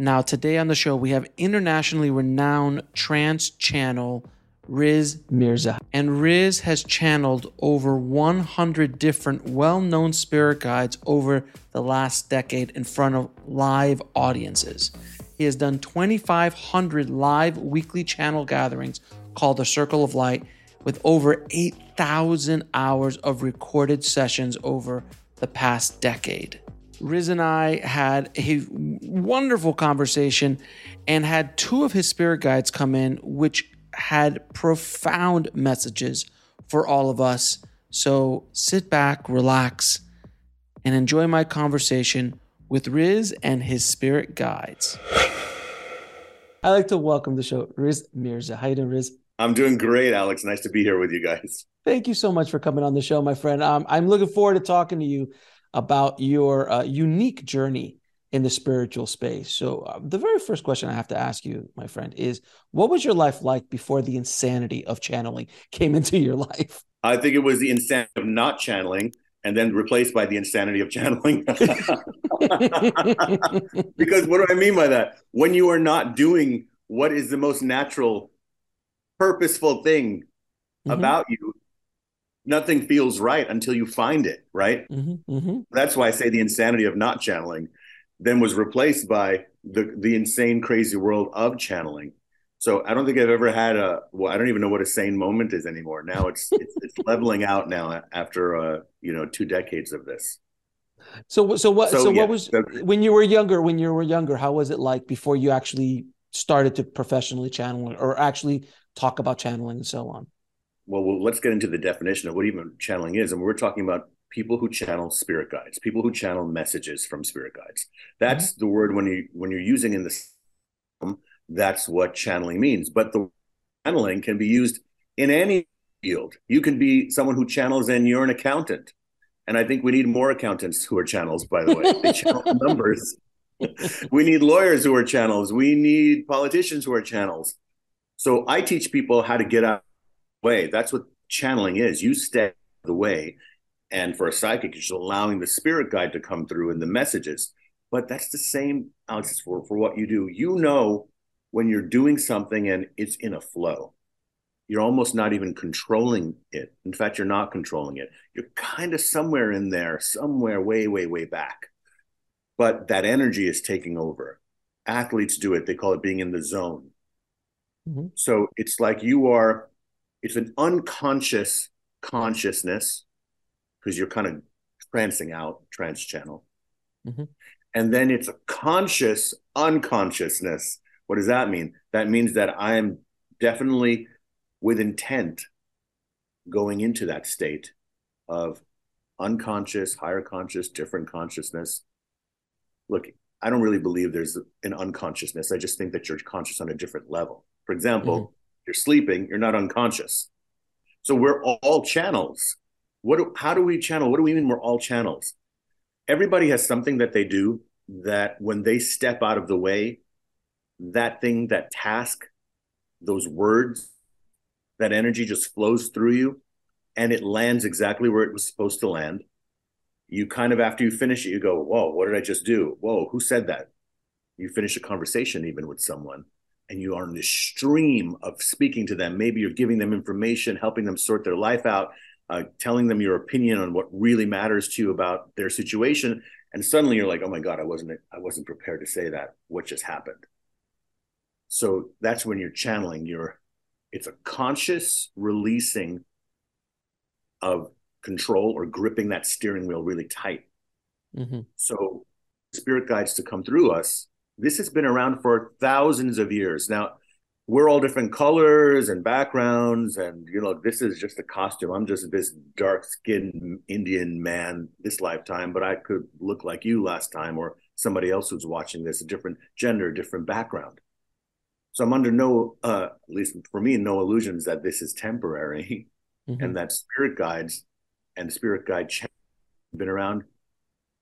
Now, today on the show, we have internationally renowned trance channel Riz Mirza. And Riz has channeled over 100 different well known spirit guides over the last decade in front of live audiences. He has done 2,500 live weekly channel gatherings called the Circle of Light with over 8,000 hours of recorded sessions over the past decade. Riz and I had a wonderful conversation and had two of his spirit guides come in, which had profound messages for all of us. So sit back, relax, and enjoy my conversation with Riz and his spirit guides. I'd like to welcome the show Riz Mirza. How you doing, Riz? I'm doing great, Alex. Nice to be here with you guys. Thank you so much for coming on the show, my friend. Um, I'm looking forward to talking to you about your uh, unique journey in the spiritual space. So, uh, the very first question I have to ask you, my friend, is what was your life like before the insanity of channeling came into your life? I think it was the insanity of not channeling and then replaced by the insanity of channeling. because what do I mean by that? When you are not doing what is the most natural, purposeful thing mm-hmm. about you, nothing feels right until you find it, right? Mm-hmm. Mm-hmm. That's why I say the insanity of not channeling then was replaced by the the insane, crazy world of channeling. So I don't think I've ever had a well, I don't even know what a sane moment is anymore. Now it's it's, it's leveling out now after uh, you know two decades of this. So so what so, so yeah, what was when you were younger when you were younger how was it like before you actually started to professionally channel or actually talk about channeling and so on? Well, well, let's get into the definition of what even channeling is. And we're talking about people who channel spirit guides, people who channel messages from spirit guides. That's mm-hmm. the word when you when you're using in the that's what channeling means. But the channeling can be used in any field. You can be someone who channels and you're an accountant. And I think we need more accountants who are channels, by the way. They channel numbers. we need lawyers who are channels. We need politicians who are channels. So I teach people how to get out way. That's what channeling is. You stay the way and for a psychic, it's just allowing the spirit guide to come through and the messages. But that's the same, Alex, for, for what you do. You know when you're doing something and it's in a flow. You're almost not even controlling it. In fact, you're not controlling it. You're kind of somewhere in there, somewhere way, way, way back. But that energy is taking over. Athletes do it. They call it being in the zone. Mm-hmm. So it's like you are, it's an unconscious consciousness because you're kind of trancing out trance channel. Mm-hmm. And then it's a conscious unconsciousness. What does that mean? That means that I am definitely with intent going into that state of unconscious, higher conscious, different consciousness. Look, I don't really believe there's an unconsciousness. I just think that you're conscious on a different level. For example, mm-hmm. You're sleeping, you're not unconscious. So we're all channels. What do, how do we channel? What do we mean we're all channels? Everybody has something that they do that when they step out of the way that thing that task those words that energy just flows through you and it lands exactly where it was supposed to land. You kind of after you finish it you go whoa what did i just do? Whoa who said that? You finish a conversation even with someone and you are in the stream of speaking to them maybe you're giving them information helping them sort their life out uh, telling them your opinion on what really matters to you about their situation and suddenly you're like oh my god i wasn't i wasn't prepared to say that what just happened So that's when you're channeling. You're it's a conscious releasing of control or gripping that steering wheel really tight. Mm-hmm. So spirit guides to come through us. This has been around for thousands of years. Now, we're all different colors and backgrounds and you know this is just a costume i'm just this dark skinned indian man this lifetime but i could look like you last time or somebody else who's watching this a different gender different background so i'm under no uh at least for me no illusions that this is temporary mm-hmm. and that spirit guides and spirit guide have been around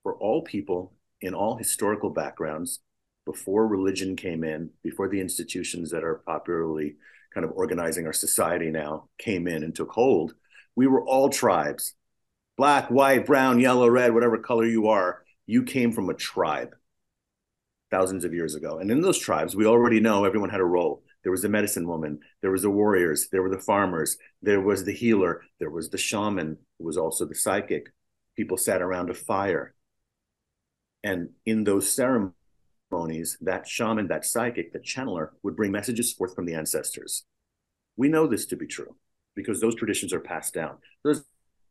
for all people in all historical backgrounds before religion came in, before the institutions that are popularly kind of organizing our society now came in and took hold, we were all tribes black, white, brown, yellow, red, whatever color you are. You came from a tribe thousands of years ago. And in those tribes, we already know everyone had a role. There was the medicine woman, there was the warriors, there were the farmers, there was the healer, there was the shaman, who was also the psychic. People sat around a fire. And in those ceremonies, ceremonies, that shaman, that psychic, that channeler would bring messages forth from the ancestors. We know this to be true because those traditions are passed down. There's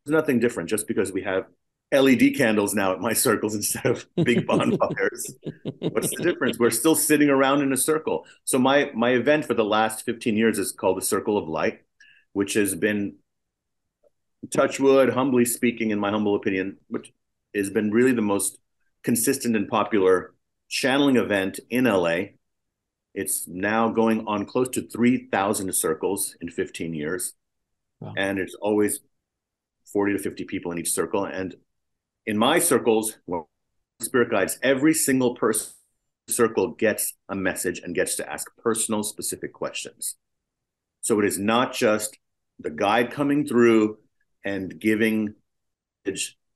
nothing different just because we have LED candles now at my circles instead of big bonfires. What's the difference? We're still sitting around in a circle. So my my event for the last 15 years is called the Circle of Light, which has been touchwood, humbly speaking, in my humble opinion, which has been really the most consistent and popular channeling event in LA. It's now going on close to 3,000 circles in 15 years. Wow. And it's always 40 to 50 people in each circle. And in my circles, well, spirit guides, every single person circle gets a message and gets to ask personal, specific questions. So it is not just the guide coming through and giving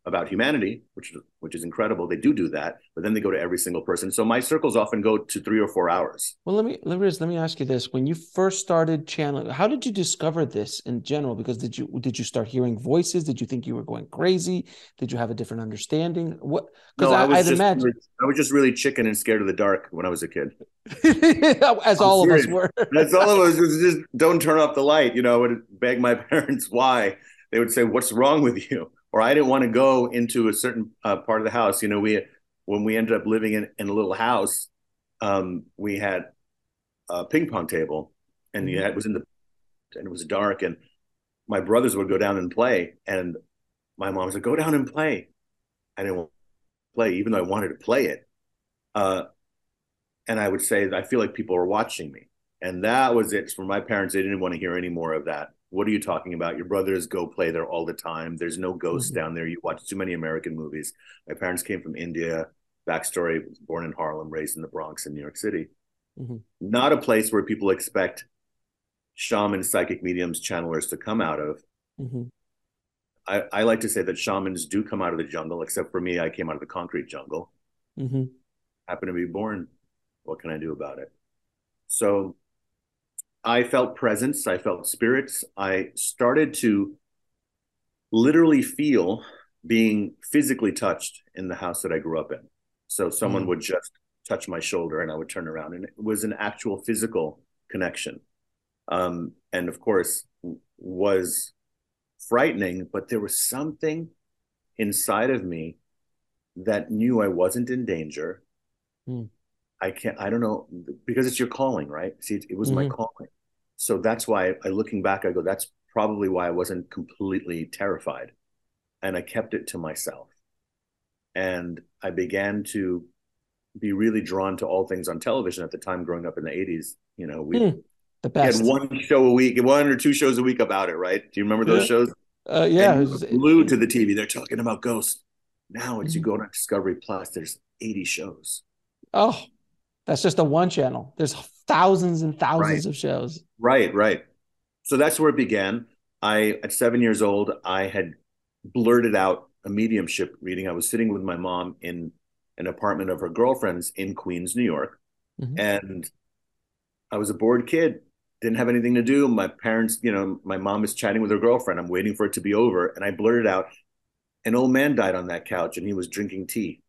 about humanity, which which is incredible. They do do that, but then they go to every single person. So my circles often go to three or four hours. Well, let me let me let me ask you this: When you first started channeling, how did you discover this in general? Because did you did you start hearing voices? Did you think you were going crazy? Did you have a different understanding? What? Because no, I, I would imagine I was just really chicken and scared of the dark when I was a kid. As I'm all serious. of us were. That's all of us. Was just don't turn off the light. You know, I would beg my parents why. They would say, "What's wrong with you?" Or I didn't want to go into a certain uh, part of the house. You know, we when we ended up living in, in a little house, um, we had a ping pong table, and mm-hmm. it was in the and it was dark, and my brothers would go down and play, and my mom said, "Go down and play." I didn't want to play, even though I wanted to play it. Uh, and I would say, "I feel like people are watching me," and that was it for my parents. They didn't want to hear any more of that. What are you talking about? Your brothers go play there all the time. There's no ghosts mm-hmm. down there. You watch too many American movies. My parents came from India. Backstory: born in Harlem, raised in the Bronx in New York City. Mm-hmm. Not a place where people expect shamans, psychic mediums, channelers to come out of. Mm-hmm. I, I, like to say that shamans do come out of the jungle, except for me, I came out of the concrete jungle. Mm-hmm. Happen to be born. What can I do about it? So I felt presence, I felt spirits. I started to literally feel being physically touched in the house that I grew up in. So someone mm. would just touch my shoulder and I would turn around and it was an actual physical connection. Um, and of course was frightening, but there was something inside of me that knew I wasn't in danger. Mm. I can't, I don't know, because it's your calling, right? See, it, it was mm-hmm. my calling. So that's why I, looking back, I go, that's probably why I wasn't completely terrified. And I kept it to myself. And I began to be really drawn to all things on television at the time growing up in the 80s. You know, we, mm, the best. had one show a week, one or two shows a week about it, right? Do you remember those yeah. shows? Uh, yeah. glued to the TV. They're talking about ghosts. Now, as mm-hmm. you go to Discovery Plus, there's 80 shows. Oh, that's just a one channel. There's thousands and thousands right. of shows. Right, right. So that's where it began. I, at seven years old, I had blurted out a mediumship reading. I was sitting with my mom in an apartment of her girlfriend's in Queens, New York. Mm-hmm. And I was a bored kid, didn't have anything to do. My parents, you know, my mom is chatting with her girlfriend. I'm waiting for it to be over. And I blurted out, an old man died on that couch and he was drinking tea.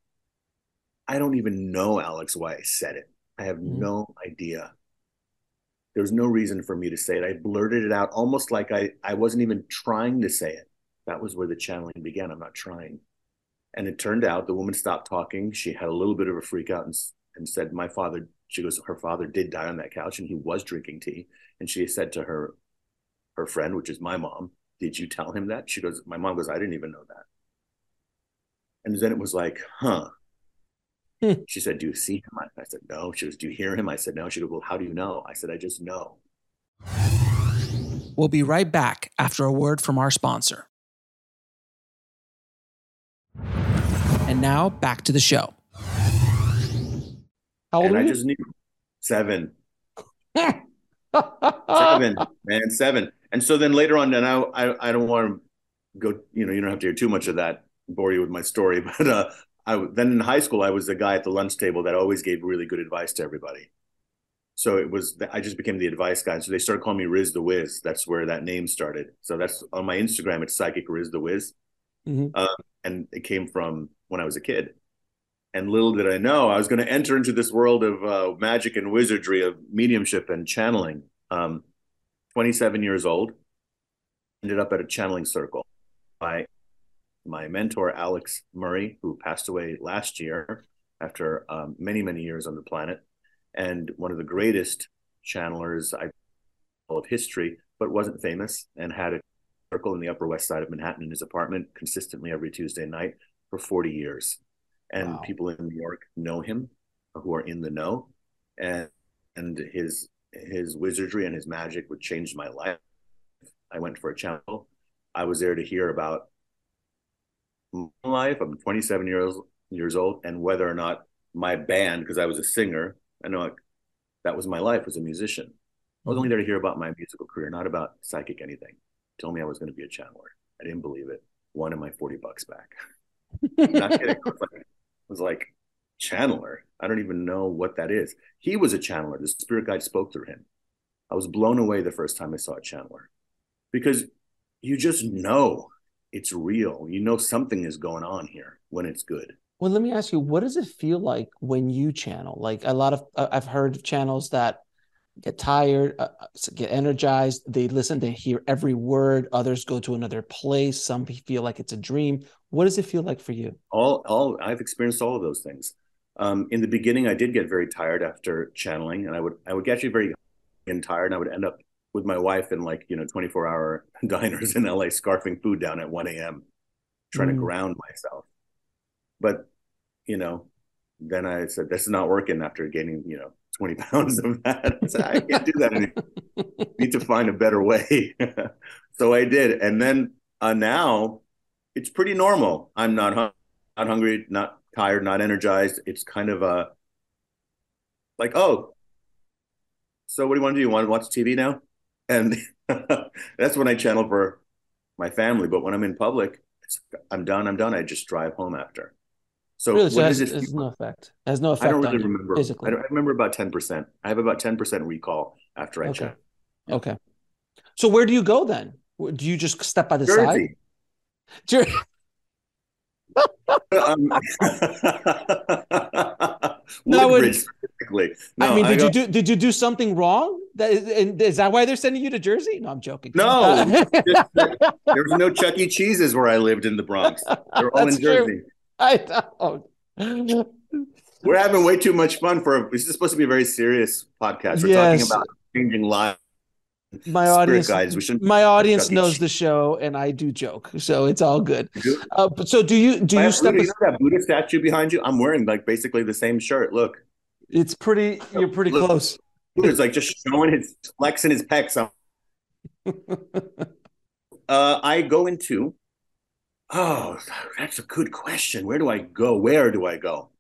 I don't even know, Alex, why I said it. I have mm-hmm. no idea. There was no reason for me to say it. I blurted it out almost like I, I wasn't even trying to say it. That was where the channeling began. I'm not trying. And it turned out the woman stopped talking. She had a little bit of a freak out and, and said, My father, she goes, her father did die on that couch and he was drinking tea. And she said to her, her friend, which is my mom, Did you tell him that? She goes, My mom goes, I didn't even know that. And then it was like, Huh. Hmm. She said, Do you see him? I said, No. She goes, Do you hear him? I said, No. She goes, Well, how do you know? I said, I just know. We'll be right back after a word from our sponsor. And now back to the show. How old and are I just knew seven. seven, man, seven. And so then later on, and I, I, I don't want to go, you know, you don't have to hear too much of that, bore you with my story. But uh, I then in high school, I was the guy at the lunch table that always gave really good advice to everybody. So it was I just became the advice guy. So they started calling me Riz the Wiz. That's where that name started. So that's on my Instagram. It's psychic Riz the Wiz, mm-hmm. uh, and it came from when I was a kid. And little did I know, I was going to enter into this world of uh, magic and wizardry, of mediumship and channeling. Um, 27 years old, ended up at a channeling circle by my mentor, Alex Murray, who passed away last year after um, many, many years on the planet, and one of the greatest channelers I of history, but wasn't famous and had a circle in the Upper West Side of Manhattan in his apartment consistently every Tuesday night for 40 years. And wow. people in New York know him who are in the know. And and his his wizardry and his magic would change my life. I went for a channel. I was there to hear about life. I'm 27 years years old, and whether or not my band, because I was a singer, I know that was my life as a musician. I was only mm-hmm. there to hear about my musical career, not about psychic anything. Told me I was going to be a channeler. I didn't believe it. Wanted my 40 bucks back. not kidding. I was, like, I was like, channeler. I don't even know what that is. He was a channeler. The spirit guide spoke through him. I was blown away the first time I saw a channeler because you just know it's real. You know something is going on here when it's good. Well, let me ask you, what does it feel like when you channel? Like a lot of I've heard of channels that get tired, uh, uh get energized. They listen, they hear every word. Others go to another place. Some feel like it's a dream. What does it feel like for you? All, all I've experienced all of those things. Um, in the beginning, I did get very tired after channeling, and I would I would get actually very tired, and I would end up with my wife in like you know 24 hour diners in LA scarfing food down at 1 a.m. trying mm. to ground myself. But you know, then I said this is not working after gaining you know 20 pounds of that. I can't do that anymore. Need to find a better way. so I did, and then uh, now it's pretty normal. I'm not hung- not hungry, not tired, not energized. It's kind of a like oh. So what do you want to do? You want to watch TV now? And that's when I channel for my family. But when I'm in public, I'm done. I'm done. I just drive home after. So really, so has, it? Has no effect. Has no effect. I don't really remember. Physically. I, I, remember about ten percent. I have about ten percent recall after I okay. check. Okay. So where do you go then? Do you just step by the Jersey. side? Um, no, Woodbridge specifically. No, I mean, did I you do did you do something wrong? That is, is that why they're sending you to Jersey? No, I'm joking. No, uh, there was no Chuck E. Cheese's where I lived in the Bronx. They're all in Jersey. True. I don't. We're having way too much fun for. A, this is supposed to be a very serious podcast. We're yes. talking about changing lives my audience. We my audience knows the show and i do joke so it's all good. Uh, but so do you do you step Buddha, you know that buddha statue behind you? I'm wearing like basically the same shirt. Look. It's pretty you're pretty look, close. It's like just showing his flexing his pecs. Uh i go into oh that's a good question. Where do i go? Where do i go?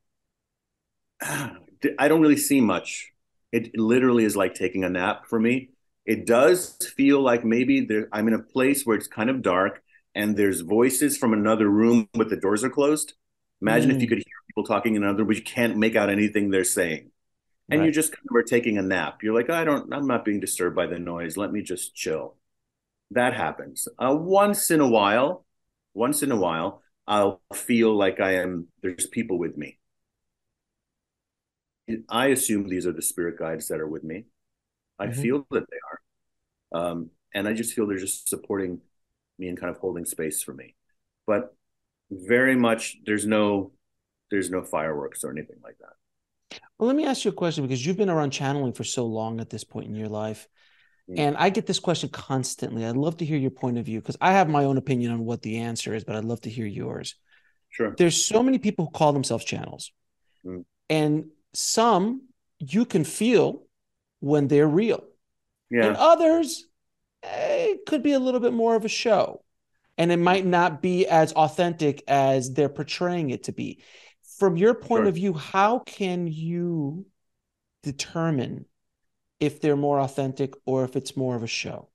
I don't really see much. It literally is like taking a nap for me it does feel like maybe there, I'm in a place where it's kind of dark and there's voices from another room, but the doors are closed. Imagine mm. if you mm. could hear people talking in another, but you can't make out anything they're saying. And right. you just kind of are taking a nap. You're like, I don't, I'm not being disturbed by the noise. Let me just chill. That happens. Uh, once in a while, once in a while, I'll feel like I am, there's people with me. I assume these are the spirit guides that are with me I mm-hmm. feel that they are. Um, and I just feel they're just supporting me and kind of holding space for me. But very much there's no there's no fireworks or anything like that. Well, let me ask you a question because you've been around channeling for so long at this point in your life. Mm. And I get this question constantly. I'd love to hear your point of view because I have my own opinion on what the answer is, but I'd love to hear yours. Sure. There's so many people who call themselves channels. Mm. And some you can feel when they're real. Yeah. And others, eh, it could be a little bit more of a show. And it might not be as authentic as they're portraying it to be. From your point sure. of view, how can you determine if they're more authentic or if it's more of a show?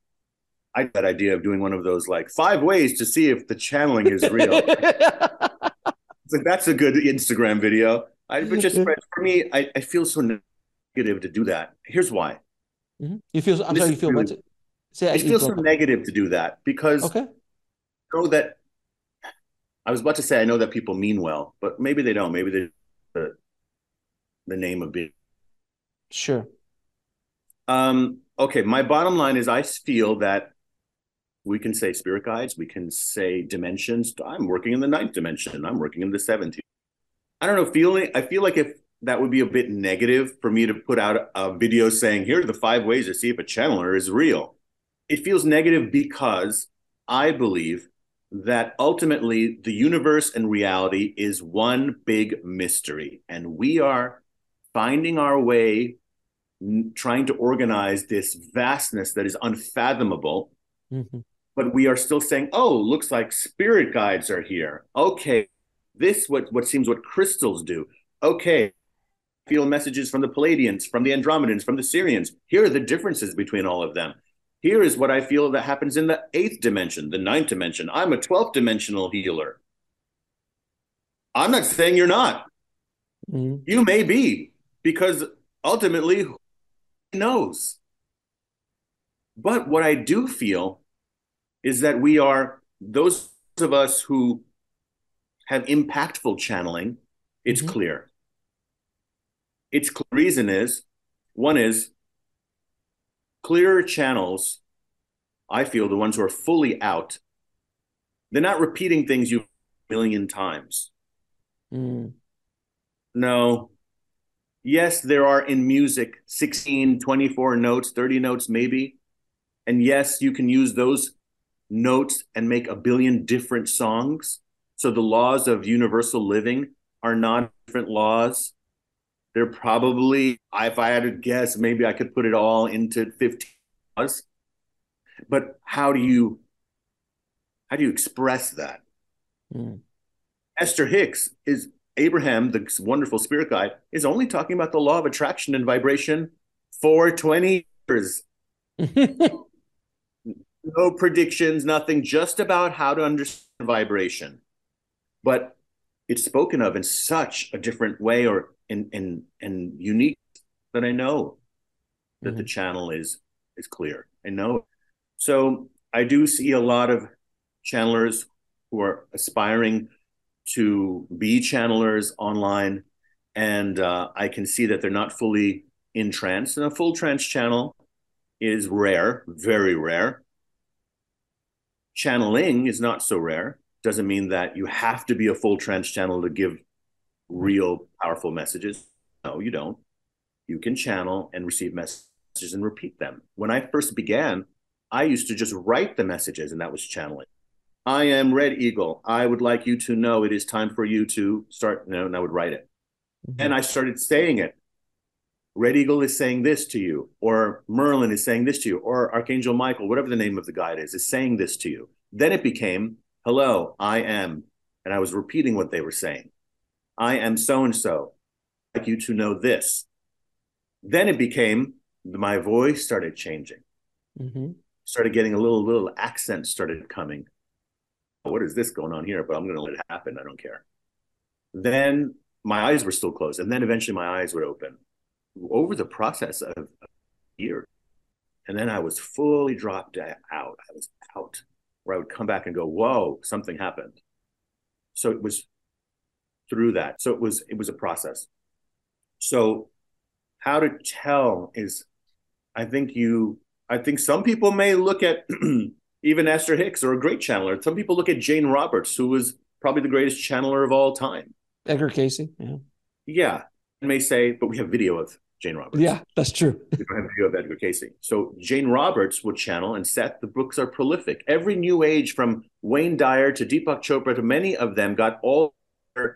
I that idea of doing one of those like five ways to see if the channeling is real. it's like that's a good Instagram video. I but just for me, I, I feel so negative to do that. Here's why. Mm-hmm. You feel I'm sorry, you feel what? Say I feel so negative to do that because okay. I know that I was about to say I know that people mean well, but maybe they don't. Maybe they the the name of being sure. Um, okay, my bottom line is I feel that we can say spirit guides, we can say dimensions. I'm working in the ninth dimension. I'm working in the 17th. I don't know, feeling I feel like if that would be a bit negative for me to put out a video saying, here are the five ways to see if a channeler is real. It feels negative because I believe that ultimately the universe and reality is one big mystery. And we are finding our way trying to organize this vastness that is unfathomable. Mm-hmm. But we are still saying, oh, looks like spirit guides are here. Okay, this what what seems what crystals do. Okay, feel messages from the Pleiadians, from the Andromedans, from the Sirians. Here are the differences between all of them. Here is what I feel that happens in the eighth dimension, the ninth dimension. I'm a 12th dimensional healer. I'm not saying you're not. Mm-hmm. You may be, because ultimately who knows. But what I do feel is that we are those of us who have impactful channeling, it's mm-hmm. clear. Its reason is one is clearer channels, I feel the ones who are fully out, they're not repeating things you a million times. Mm. No, yes, there are in music 16, 24 notes, 30 notes, maybe. And yes, you can use those notes and make a billion different songs. So the laws of universal living are not different laws. They're probably, if I had to guess, maybe I could put it all into 15 laws. But how do you how do you express that? Mm. Esther Hicks is Abraham, the wonderful spirit guide, is only talking about the law of attraction and vibration for 20 years. no predictions, nothing, just about how to understand vibration. But it's spoken of in such a different way or in in and unique that I know that mm-hmm. the channel is is clear. I know. So I do see a lot of channelers who are aspiring to be channelers online, and uh, I can see that they're not fully in trance. And a full trance channel is rare, very rare. Channeling is not so rare. Doesn't mean that you have to be a full trance channel to give real powerful messages. No, you don't. You can channel and receive messages and repeat them. When I first began, I used to just write the messages, and that was channeling. I am Red Eagle. I would like you to know it is time for you to start. You know, and I would write it. Mm-hmm. And I started saying it. Red Eagle is saying this to you, or Merlin is saying this to you, or Archangel Michael, whatever the name of the guide is, is saying this to you. Then it became, hello, I am. And I was repeating what they were saying. I am so and so. Like you to know this. Then it became, my voice started changing. Mm-hmm. Started getting a little, little accent started coming what is this going on here? But I'm going to let it happen. I don't care. Then my eyes were still closed. And then eventually my eyes would open over the process of a year. And then I was fully dropped out. I was out where I would come back and go, whoa, something happened. So it was through that. So it was, it was a process. So how to tell is I think you, I think some people may look at even Esther Hicks or a great channeler. Some people look at Jane Roberts, who was probably the greatest channeler of all time. Edgar Cayce, Yeah. Yeah. may say, but we have video of Jane Roberts. Yeah, that's true. we don't have video of Edgar Cayce. So Jane Roberts would channel and Seth, the books are prolific. Every new age from Wayne Dyer to Deepak Chopra to many of them got all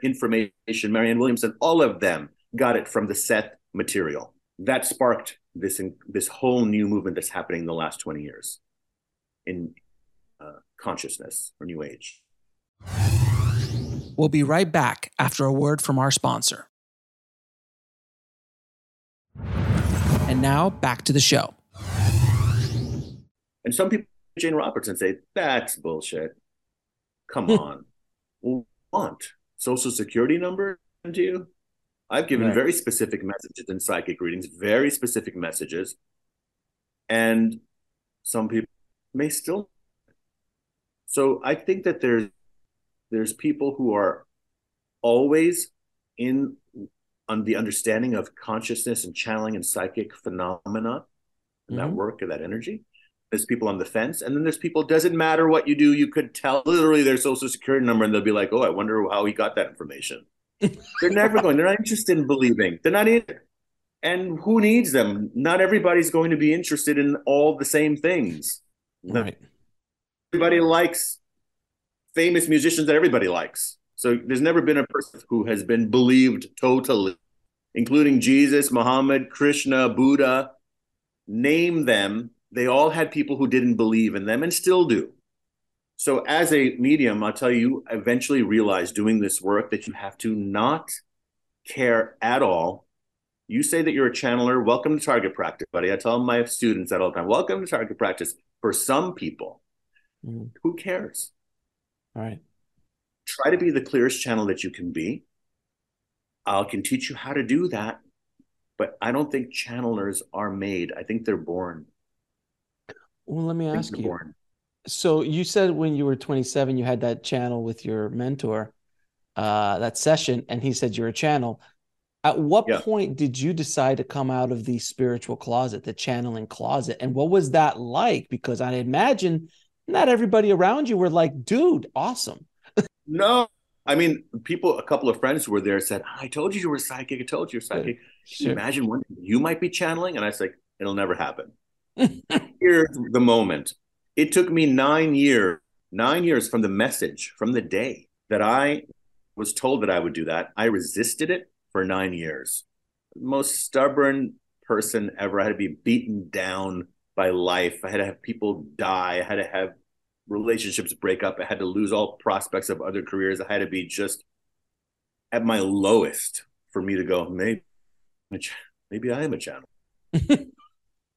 information, Marianne Williamson, all of them got it from the Seth material. That sparked this this whole new movement that's happening in the last 20 years in uh, consciousness or new age. We'll be right back after a word from our sponsor. And now back to the show. And some people, Jane Robertson, say, that's bullshit. Come on. want social security number to you? I've given right. very specific messages in psychic readings, very specific messages. And some people may still. So I think that there's there's people who are always in on the understanding of consciousness and channeling and psychic phenomena and mm-hmm. that work and that energy. There's people on the fence, and then there's people. Doesn't matter what you do, you could tell literally their social security number, and they'll be like, "Oh, I wonder how he got that information." they're never going. They're not interested in believing. They're not in. And who needs them? Not everybody's going to be interested in all the same things. Right. Everybody likes famous musicians that everybody likes. So there's never been a person who has been believed totally, including Jesus, Muhammad, Krishna, Buddha. Name them. They all had people who didn't believe in them and still do. So as a medium, I'll tell you, eventually realize doing this work that you have to not care at all. You say that you're a channeler, welcome to target practice, buddy. I tell my students that all the time. Welcome to target practice. For some people, mm-hmm. who cares? All right. Try to be the clearest channel that you can be. I can teach you how to do that, but I don't think channelers are made. I think they're born. Well, let me ask you. Born. So you said when you were 27, you had that channel with your mentor, uh, that session, and he said you're a channel. At what yeah. point did you decide to come out of the spiritual closet, the channeling closet? And what was that like? Because I imagine not everybody around you were like, dude, awesome. no, I mean, people, a couple of friends who were there said, I told you you were psychic. I told you you're psychic. Sure. You imagine one you might be channeling? And I was like, it'll never happen. Here's the moment. It took me nine years, nine years from the message, from the day that I was told that I would do that. I resisted it for nine years. Most stubborn person ever. I had to be beaten down by life. I had to have people die. I had to have relationships break up. I had to lose all prospects of other careers. I had to be just at my lowest for me to go, maybe, maybe I am a channel.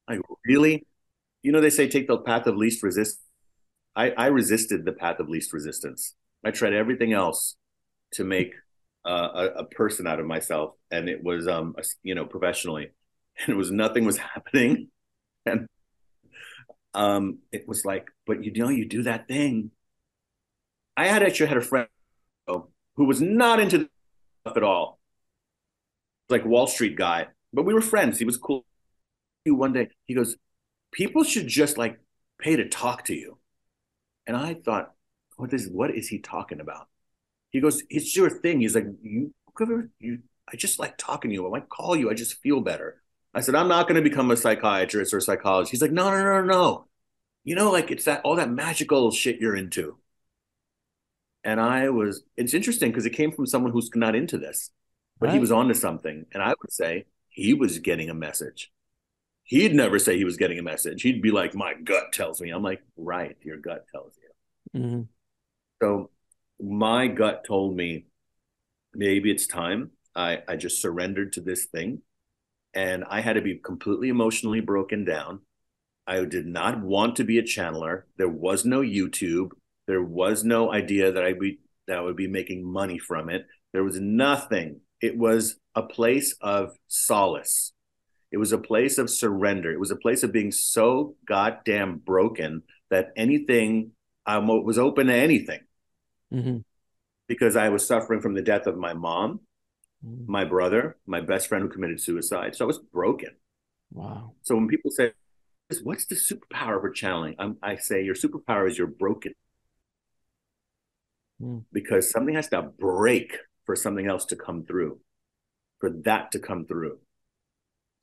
I really, you know, they say take the path of least resistance. I, I resisted the path of least resistance. I tried everything else to make uh, a, a, person out of myself, and it was, um, you know, professionally, and it was nothing was happening, and um, it was like, but you know, you do that thing. I had actually had a friend who was not into stuff at all, like Wall Street guy, but we were friends. He was cool. One day, he goes, "People should just like pay to talk to you," and I thought, "What is what is he talking about?" He goes, "It's your thing." He's like, "You, you, I just like talking to you. I might call you. I just feel better." I said, I'm not going to become a psychiatrist or a psychologist. He's like, no, no, no, no. You know, like it's that all that magical shit you're into. And I was, it's interesting because it came from someone who's not into this, but right. he was onto something. And I would say he was getting a message. He'd never say he was getting a message. He'd be like, my gut tells me. I'm like, right, your gut tells you. Mm-hmm. So my gut told me maybe it's time. I, I just surrendered to this thing and I had to be completely emotionally broken down. I did not want to be a channeler. There was no YouTube. There was no idea that I'd be that I would be making money from it. There was nothing. It was a place of solace. It was a place of surrender. It was a place of being so goddamn broken that anything I was open to anything. Mm-hmm. Because I was suffering from the death of my mom, my brother, my best friend who committed suicide. So I was broken. Wow. So when people say, "What's the superpower for channeling?" I'm, i say, "Your superpower is you're broken." Mm. Because something has to break for something else to come through, for that to come through.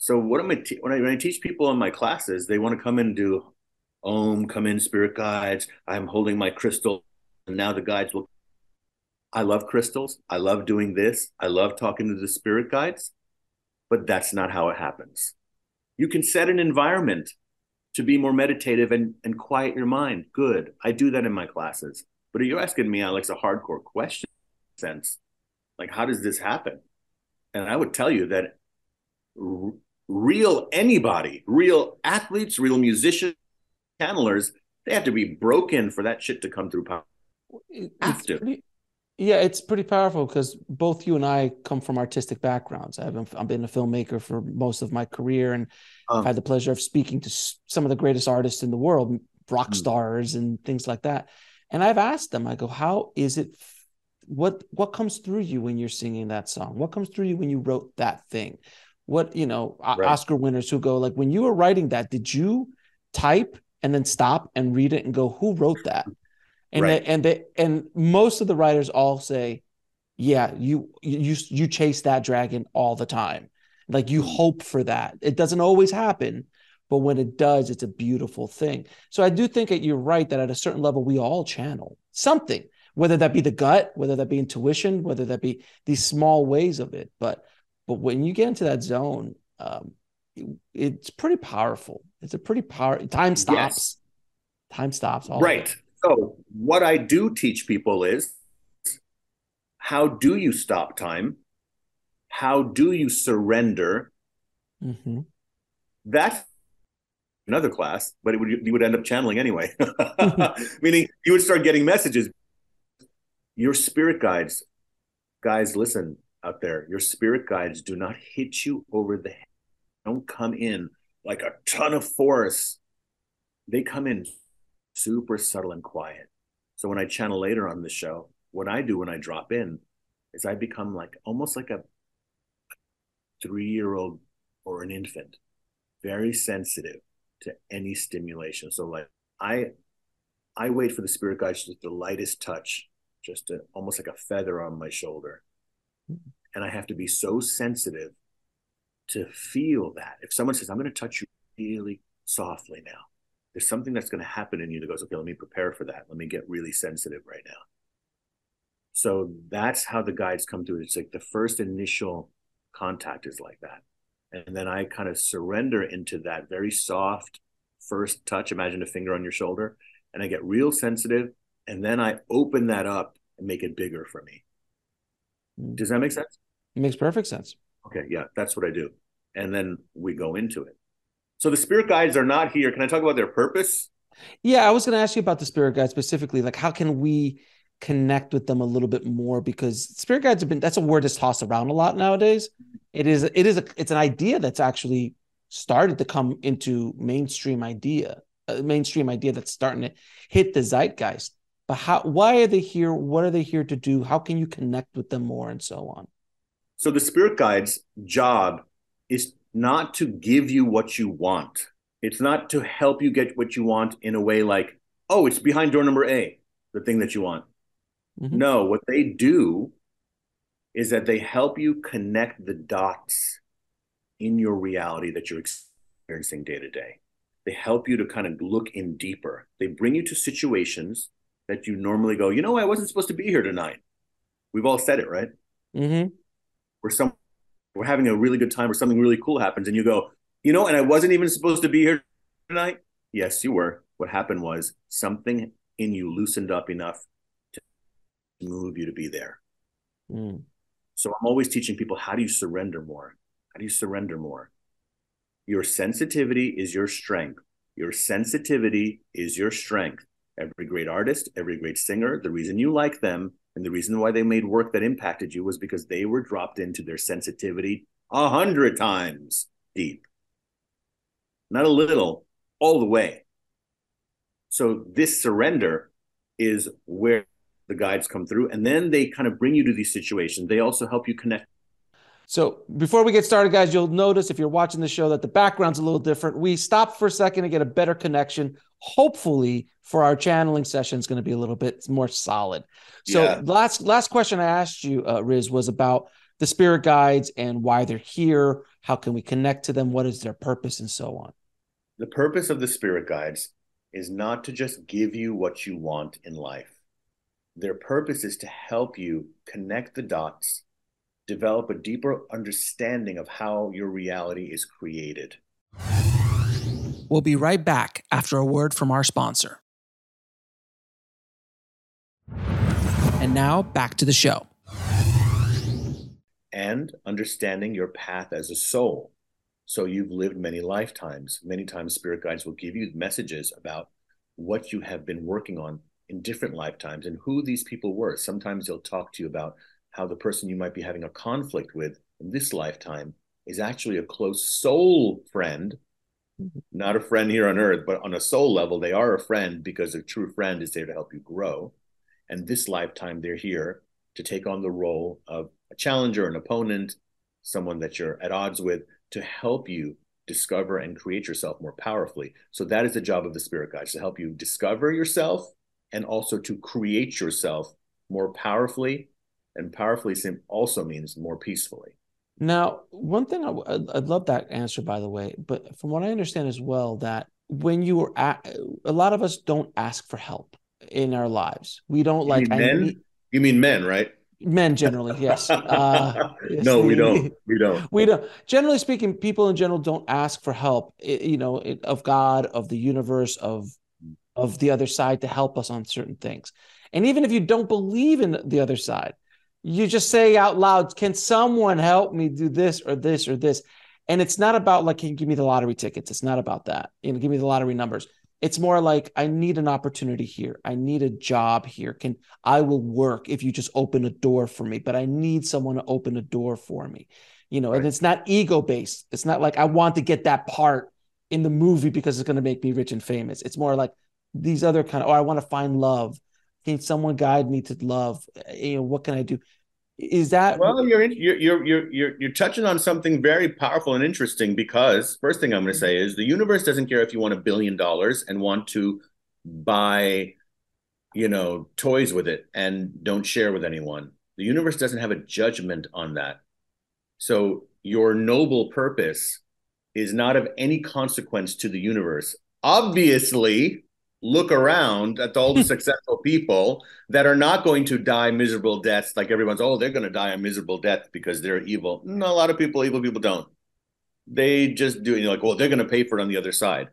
So what am I te- when I when I teach people in my classes, they want to come and do Om, come in, spirit guides. I'm holding my crystal, and now the guides will. I love crystals. I love doing this. I love talking to the spirit guides, but that's not how it happens. You can set an environment to be more meditative and, and quiet your mind. Good. I do that in my classes. But are you're asking me, Alex, a hardcore question sense. Like, how does this happen? And I would tell you that real anybody, real athletes, real musicians, channelers, they have to be broken for that shit to come through power. Have to. Pretty, yeah, it's pretty powerful because both you and I come from artistic backgrounds. I've been, I've been a filmmaker for most of my career, and um, I've had the pleasure of speaking to some of the greatest artists in the world, rock hmm. stars, and things like that. And I've asked them, I go, how is it? What what comes through you when you're singing that song? What comes through you when you wrote that thing? What you know, right. Oscar winners who go like, when you were writing that, did you type and then stop and read it and go, who wrote that? And right. they, and they and most of the writers all say, yeah, you you you chase that dragon all the time. Like you mm-hmm. hope for that. It doesn't always happen, but when it does, it's a beautiful thing. So I do think that you're right that at a certain level we all channel something, whether that be the gut, whether that be intuition, whether that be these small ways of it. But but when you get into that zone, um, it's pretty powerful. It's a pretty power. Time stops. Yes. Time stops. right. So what I do teach people is how do you stop time? How do you surrender? Mm-hmm. That's another class, but it would you would end up channeling anyway. Meaning you would start getting messages. Your spirit guides, guys, listen out there. Your spirit guides do not hit you over the head. Don't come in like a ton of force. They come in super subtle and quiet. So when I channel later on the show, what I do when I drop in is I become like almost like a three year old or an infant, very sensitive to any stimulation. So like I I wait for the spirit guides just the lightest touch, just almost like a feather on my shoulder. And I have to be so sensitive to feel that. If someone says, I'm going to touch you really softly now, there's something that's going to happen in you that goes, okay, let me prepare for that. Let me get really sensitive right now. So that's how the guides come through. It's like the first initial contact is like that. And then I kind of surrender into that very soft first touch. Imagine a finger on your shoulder. And I get real sensitive. And then I open that up and make it bigger for me. Does that make sense? It makes perfect sense. Okay. Yeah. That's what I do. And then we go into it. So the spirit guides are not here. Can I talk about their purpose? Yeah, I was going to ask you about the spirit guides specifically. Like, how can we connect with them a little bit more? Because spirit guides have been that's a word that's tossed around a lot nowadays. It is it is a it's an idea that's actually started to come into mainstream idea, a mainstream idea that's starting to hit the zeitgeist. But how why are they here? What are they here to do? How can you connect with them more and so on? So the spirit guides' job is not to give you what you want. It's not to help you get what you want in a way like, oh, it's behind door number A, the thing that you want. Mm-hmm. No, what they do is that they help you connect the dots in your reality that you're experiencing day to day. They help you to kind of look in deeper. They bring you to situations that you normally go, you know, I wasn't supposed to be here tonight. We've all said it, right? Mm-hmm. Where some we're having a really good time or something really cool happens and you go, you know, and I wasn't even supposed to be here tonight. Yes, you were. What happened was something in you loosened up enough to move you to be there. Mm. So I'm always teaching people how do you surrender more? How do you surrender more? Your sensitivity is your strength. Your sensitivity is your strength. Every great artist, every great singer, the reason you like them and the reason why they made work that impacted you was because they were dropped into their sensitivity a hundred times deep. Not a little, all the way. So this surrender is where the guides come through. And then they kind of bring you to these situations. They also help you connect. So before we get started, guys, you'll notice if you're watching the show that the background's a little different. We stop for a second to get a better connection. Hopefully, for our channeling session, it's going to be a little bit more solid. So yeah. last last question I asked you, uh, Riz, was about the spirit guides and why they're here. How can we connect to them? What is their purpose, and so on. The purpose of the spirit guides is not to just give you what you want in life. Their purpose is to help you connect the dots develop a deeper understanding of how your reality is created. We'll be right back after a word from our sponsor. And now back to the show. And understanding your path as a soul. So you've lived many lifetimes. Many times, spirit guides will give you messages about what you have been working on in different lifetimes and who these people were. Sometimes they'll talk to you about how the person you might be having a conflict with in this lifetime is actually a close soul friend. Not a friend here on earth, but on a soul level, they are a friend because a true friend is there to help you grow. And this lifetime, they're here to take on the role of a challenger, an opponent, someone that you're at odds with to help you discover and create yourself more powerfully. So that is the job of the spirit guides to help you discover yourself and also to create yourself more powerfully and powerfully also means more peacefully. Now, one thing I, would love that answer, by the way, but from what I understand as well, that when you are at, a lot of us don't ask for help in our lives. We don't you like mean men. Need, you mean men, right? Men generally, yes. Uh, yes no, we don't. We don't. We don't. Generally speaking, people in general don't ask for help. You know, of God, of the universe, of of the other side to help us on certain things. And even if you don't believe in the other side, you just say out loud, can someone help me do this or this or this? And it's not about like, can you give me the lottery tickets? It's not about that. You know, give me the lottery numbers. It's more like I need an opportunity here. I need a job here. Can I will work if you just open a door for me, but I need someone to open a door for me. You know, right. and it's not ego based. It's not like I want to get that part in the movie because it's going to make me rich and famous. It's more like these other kind of, oh, I want to find love can someone guide me to love? Eh, you know what can i do? Is that well you're you're you're you're you're touching on something very powerful and interesting because first thing i'm going to say is the universe doesn't care if you want a billion dollars and want to buy you know toys with it and don't share with anyone. The universe doesn't have a judgment on that. So your noble purpose is not of any consequence to the universe. Obviously look around at all the successful people that are not going to die miserable deaths like everyone's oh they're going to die a miserable death because they're evil. No a lot of people evil people don't. They just do you know, like well they're going to pay for it on the other side.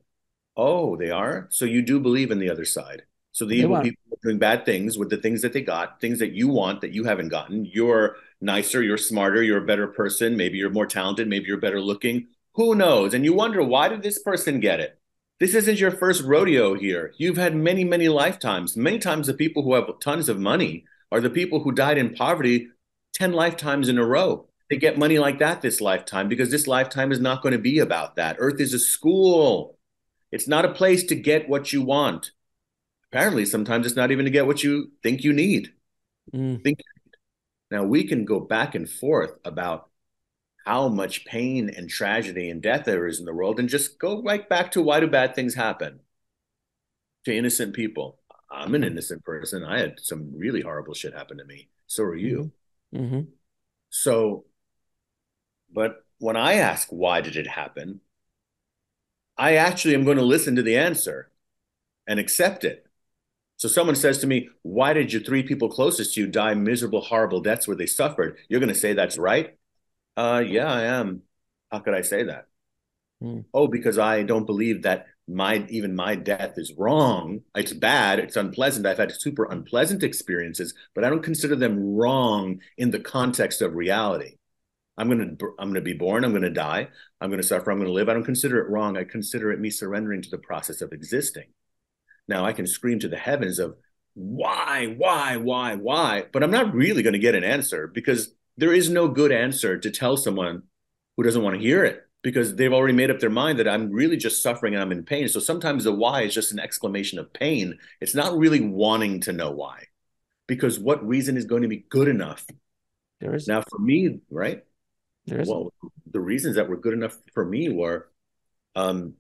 Oh they are? So you do believe in the other side. So the evil people are doing bad things with the things that they got things that you want that you haven't gotten. You're nicer you're smarter you're a better person maybe you're more talented maybe you're better looking. Who knows? And you wonder why did this person get it this isn't your first rodeo here. You've had many, many lifetimes. Many times, the people who have tons of money are the people who died in poverty 10 lifetimes in a row. They get money like that this lifetime because this lifetime is not going to be about that. Earth is a school, it's not a place to get what you want. Apparently, sometimes it's not even to get what you think you need. Mm. Think now we can go back and forth about how much pain and tragedy and death there is in the world and just go right back to why do bad things happen? To innocent people. I'm an innocent person. I had some really horrible shit happen to me. So are you. Mm-hmm. mm-hmm. so but when i ask why did it happen i actually am going to listen to the answer and accept it. So someone says to me why did your three people closest to you die miserable horrible deaths where they suffered? You're going to say that's right uh, yeah, I am. How could I say that? Hmm. Oh, because I don't believe that my even my death is wrong. It's bad. It's unpleasant. I've had super unpleasant experiences, but I don't consider them wrong in the context of reality. I'm gonna I'm gonna be born. I'm gonna die. I'm gonna suffer. I'm gonna live. I don't consider it wrong. I consider it me surrendering to the process of existing. Now I can scream to the heavens of why, why, why, why, but I'm not really going to get an answer because there is no good answer to tell someone who doesn't want to hear it because they've already made up their mind that I'm really just suffering and I'm in pain. So sometimes the why is just an exclamation of pain. It's not really wanting to know why, because what reason is going to be good enough? There is now for me, right? There is well, the reasons that were good enough for me were, um,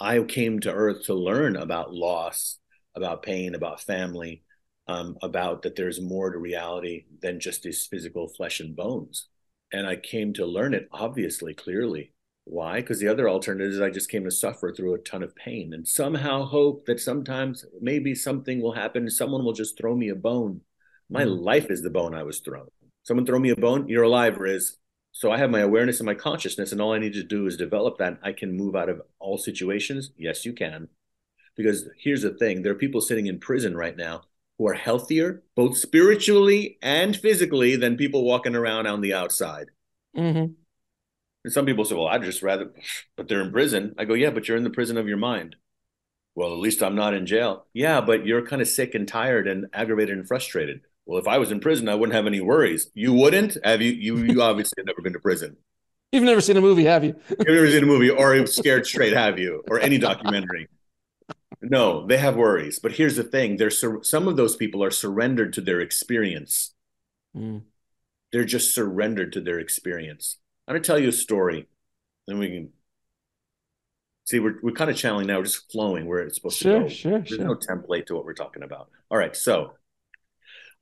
I came to Earth to learn about loss, about pain, about family, um, about that there's more to reality than just this physical flesh and bones. And I came to learn it obviously, clearly. Why? Because the other alternative is I just came to suffer through a ton of pain and somehow hope that sometimes maybe something will happen. Someone will just throw me a bone. My mm. life is the bone I was thrown. Someone throw me a bone, you're alive, Riz. So I have my awareness and my consciousness, and all I need to do is develop that. I can move out of all situations. Yes, you can. Because here's the thing there are people sitting in prison right now who are healthier, both spiritually and physically, than people walking around on the outside. Mm-hmm. And some people say, well, I'd just rather, but they're in prison. I go, yeah, but you're in the prison of your mind. Well, at least I'm not in jail. Yeah, but you're kind of sick and tired and aggravated and frustrated. Well, if I was in prison, I wouldn't have any worries. You wouldn't? Have you? You, you obviously have never been to prison. You've never seen a movie, have you? You've never seen a movie or Scared Straight, have you? Or any documentary. No, they have worries. But here's the thing: there's sur- some of those people are surrendered to their experience. Mm. They're just surrendered to their experience. I'm going to tell you a story, and we can see we're we're kind of channeling now. We're just flowing where it's supposed sure, to go. Sure, There's sure. no template to what we're talking about. All right, so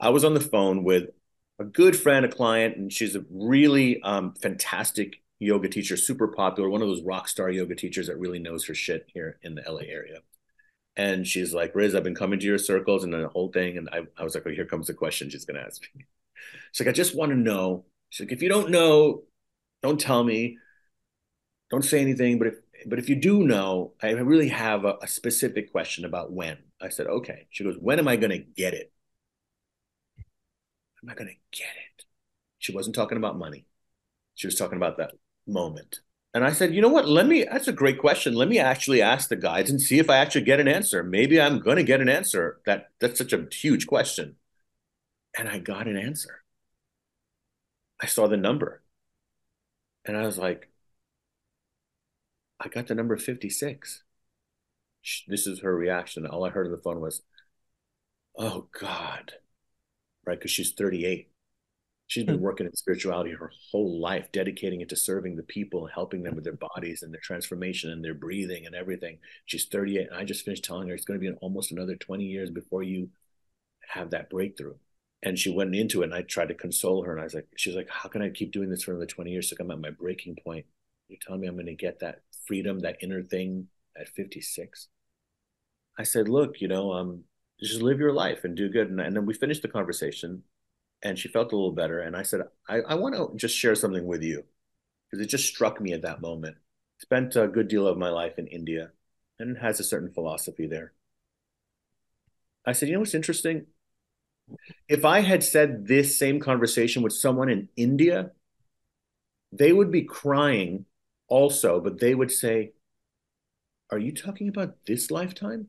I was on the phone with a good friend, a client, and she's a really um, fantastic yoga teacher, super popular, one of those rock star yoga teachers that really knows her shit here in the LA area. And she's like, Riz, I've been coming to your circles and the whole thing. And I, I was like, oh, here comes the question she's going to ask me. She's like, I just want to know. She's like, if you don't know, don't tell me. Don't say anything. But if, but if you do know, I really have a, a specific question about when. I said, okay. She goes, when am I going to get it? Am I going to get it? She wasn't talking about money. She was talking about that moment. And I said, you know what? Let me, that's a great question. Let me actually ask the guides and see if I actually get an answer. Maybe I'm going to get an answer. That That's such a huge question. And I got an answer. I saw the number. And I was like, I got the number 56. This is her reaction. All I heard on the phone was, oh God. Right. Because she's 38. She's been hmm. working in spirituality her whole life, dedicating it to serving the people, helping them with their bodies and their transformation and their breathing and everything. She's 38. And I just finished telling her it's going to be almost another 20 years before you have that breakthrough. And she went into it and I tried to console her. And I was like, she's like, how can I keep doing this for another 20 years? So I'm at my breaking point. You're telling me I'm going to get that freedom, that inner thing at 56. I said, look, you know, um, just live your life and do good. And, and then we finished the conversation and she felt a little better. And I said, I, I want to just share something with you because it just struck me at that moment. Spent a good deal of my life in India and has a certain philosophy there. I said, you know what's interesting? If I had said this same conversation with someone in India, they would be crying also, but they would say, Are you talking about this lifetime?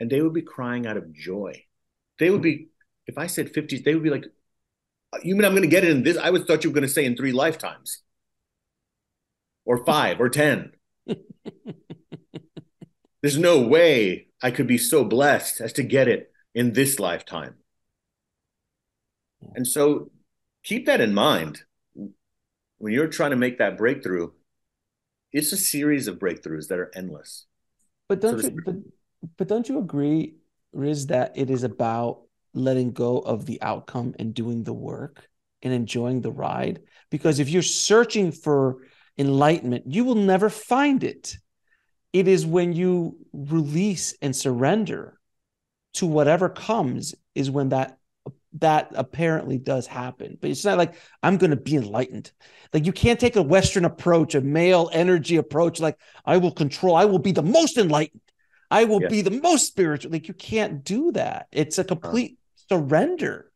And they would be crying out of joy. They would be, if I said 50s, they would be like, you mean I'm going to get it in this? I would thought you were going to say in three lifetimes or five or 10. There's no way I could be so blessed as to get it in this lifetime. And so keep that in mind when you're trying to make that breakthrough. It's a series of breakthroughs that are endless. But don't so you but, but don't you agree, Riz, that it is about letting go of the outcome and doing the work and enjoying the ride. Because if you're searching for enlightenment, you will never find it. It is when you release and surrender to whatever comes is when that that apparently does happen. But it's not like I'm going to be enlightened. Like you can't take a Western approach, a male energy approach, like I will control, I will be the most enlightened. I will yeah. be the most spiritual. Like you can't do that. It's a uh-huh. complete surrender.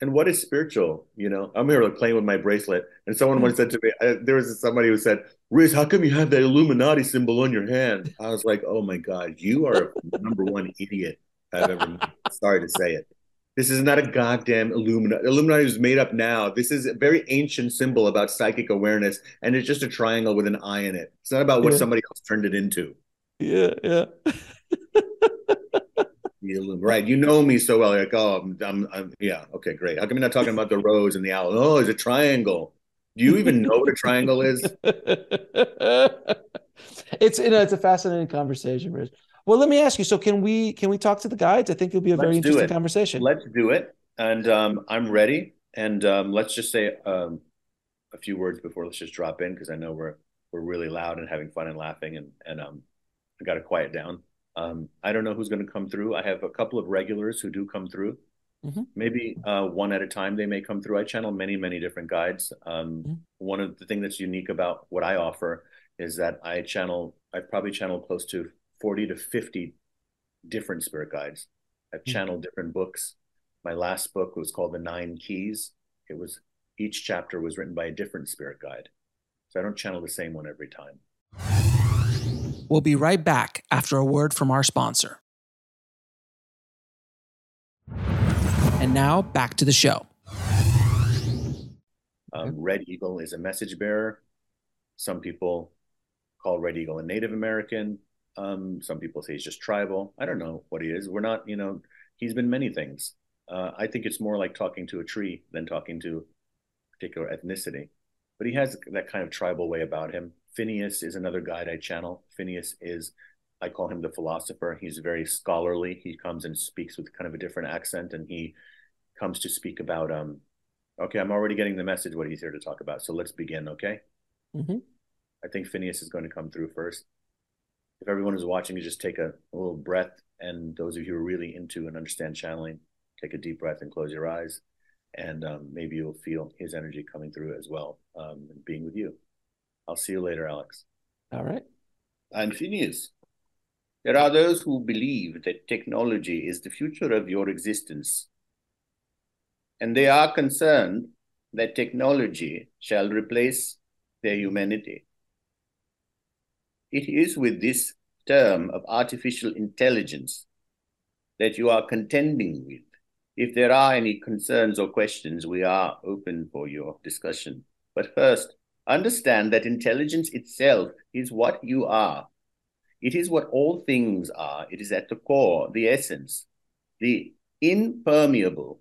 And what is spiritual? You know, I'm here like playing with my bracelet, and someone once said to me, I, there was somebody who said, "Riz, how come you have that Illuminati symbol on your hand?" I was like, "Oh my God, you are number one idiot I've ever met." Sorry to say it. This is not a goddamn Illuminati. Illuminati was made up now. This is a very ancient symbol about psychic awareness, and it's just a triangle with an eye in it. It's not about what yeah. somebody else turned it into. Yeah, yeah. right. You know me so well. Like, oh, I'm, I'm, I'm, yeah, okay, great. How come you're not talking about the rose and the owl? Oh, it's a triangle. Do you even know what a triangle is? it's you know, it's a fascinating conversation, Riz. Well, let me ask you. So, can we can we talk to the guides? I think it'll be a let's very interesting conversation. Let's do it, and um, I'm ready. And um, let's just say um, a few words before let's just drop in because I know we're we're really loud and having fun and laughing, and and um, I got to quiet down. Um, I don't know who's going to come through. I have a couple of regulars who do come through. Mm-hmm. Maybe uh, one at a time they may come through. I channel many, many different guides. Um, mm-hmm. One of the things that's unique about what I offer is that I channel, I've probably channeled close to 40 to 50 different spirit guides. I've mm-hmm. channeled different books. My last book was called The Nine Keys. It was each chapter was written by a different spirit guide. So I don't channel the same one every time. We'll be right back after a word from our sponsor. And now back to the show. Um, Red Eagle is a message bearer. Some people call Red Eagle a Native American. Um, some people say he's just tribal. I don't know what he is. We're not, you know, he's been many things. Uh, I think it's more like talking to a tree than talking to particular ethnicity. But he has that kind of tribal way about him. Phineas is another guide I channel. Phineas is, I call him the philosopher. He's very scholarly. He comes and speaks with kind of a different accent, and he comes to speak about, um, okay, I'm already getting the message what he's here to talk about. So let's begin, okay? Mm-hmm. I think Phineas is going to come through first if everyone who's watching you just take a, a, little breath, and those of you who are really into and understand channeling, take a deep breath and close your eyes, and um, maybe you'll feel his energy coming through as well, um, and being with you. I'll see you later, Alex. All right. And Phineas, there are those who believe that technology is the future of your existence, and they are concerned that technology shall replace their humanity. It is with this term of artificial intelligence that you are contending with. If there are any concerns or questions, we are open for your discussion. But first, understand that intelligence itself is what you are. It is what all things are. It is at the core, the essence, the impermeable.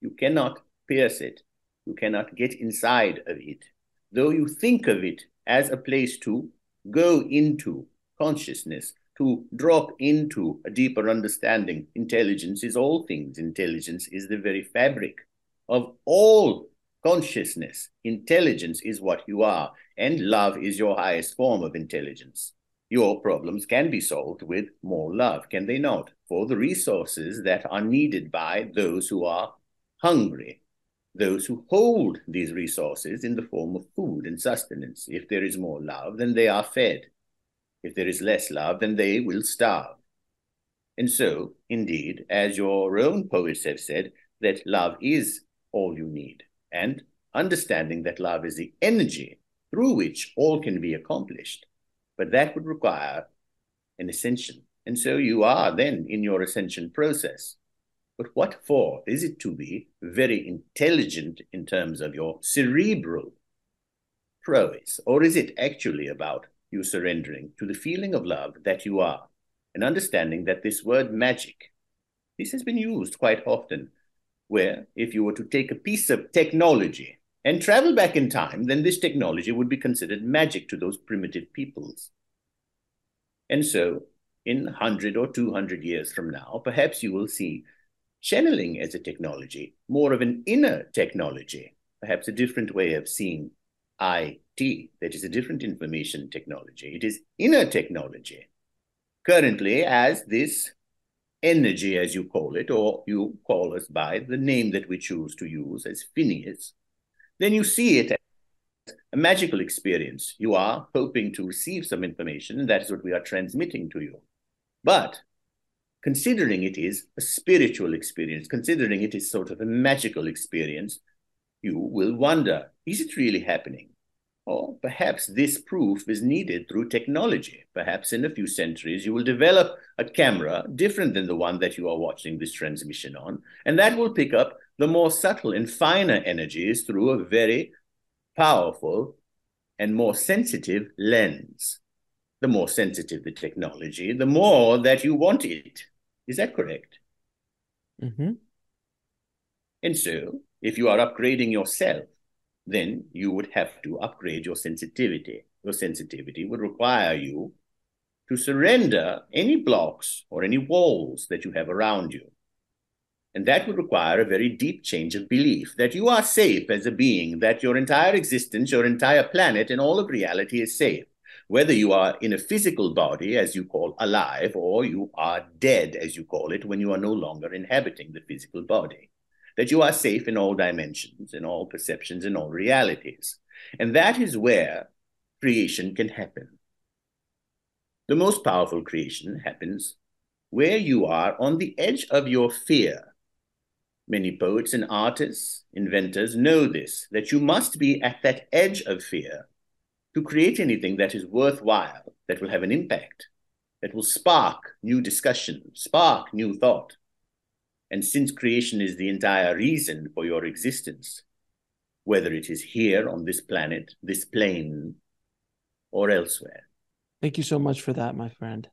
You cannot pierce it. You cannot get inside of it. Though you think of it as a place to go into consciousness, to drop into a deeper understanding. Intelligence is all things. Intelligence is the very fabric of all consciousness. Intelligence is what you are, and love is your highest form of intelligence. Your problems can be solved with more love, can they not? For the resources that are needed by those who are hungry, those who hold these resources in the form of food and sustenance. If there is more love, then they are fed. If there is less love, then they will starve. And so, indeed, as your own poets have said, that love is all you need. And understanding that love is the energy through which all can be accomplished. But that would require an ascension. And so you are then in your ascension process. But what for? Is it to be very intelligent in terms of your cerebral prowess? Or is it actually about you surrendering to the feeling of love that you are and understanding that this word magic, this has been used quite often, where if you were to take a piece of technology and travel back in time, then this technology would be considered magic to those primitive peoples. And so, in 100 or 200 years from now, perhaps you will see channeling as a technology, more of an inner technology, perhaps a different way of seeing IT, that is a different information technology. It is inner technology. Currently, as this energy, as you call it, or you call us by the name that we choose to use as Phineas, then you see it as a magical experience. You are hoping to receive some information, and that is what we are transmitting to you. But considering it is a spiritual experience, considering it is sort of a magical experience, you will wonder is it really happening? Or perhaps this proof is needed through technology. Perhaps in a few centuries, you will develop a camera different than the one that you are watching this transmission on, and that will pick up the more subtle and finer energies through a very powerful and more sensitive lens the more sensitive the technology, the more that you want it. Is that correct? Mm-hmm. And so, if you are upgrading yourself, then you would have to upgrade your sensitivity. Your sensitivity would require you to surrender any blocks or any walls that you have around you. And that would require a very deep change of belief that you are safe as a being, that your entire existence, your entire planet, and all of reality is safe. Whether you are in a physical body, as you call alive, or you are dead, as you call it, when you are no longer inhabiting the physical body. That you are safe in all dimensions, in all perceptions, in all realities. And that is where creation can happen. The most powerful creation happens where you are on the edge of your fear. Many poets and artists, inventors know this, that you must be at that edge of fear to create anything that is worthwhile, that will have an impact, that will spark new discussion, spark new thought. And since creation is the entire reason for your existence, whether it is here on this planet, this plane, or elsewhere, Thank you so much for that, my friend.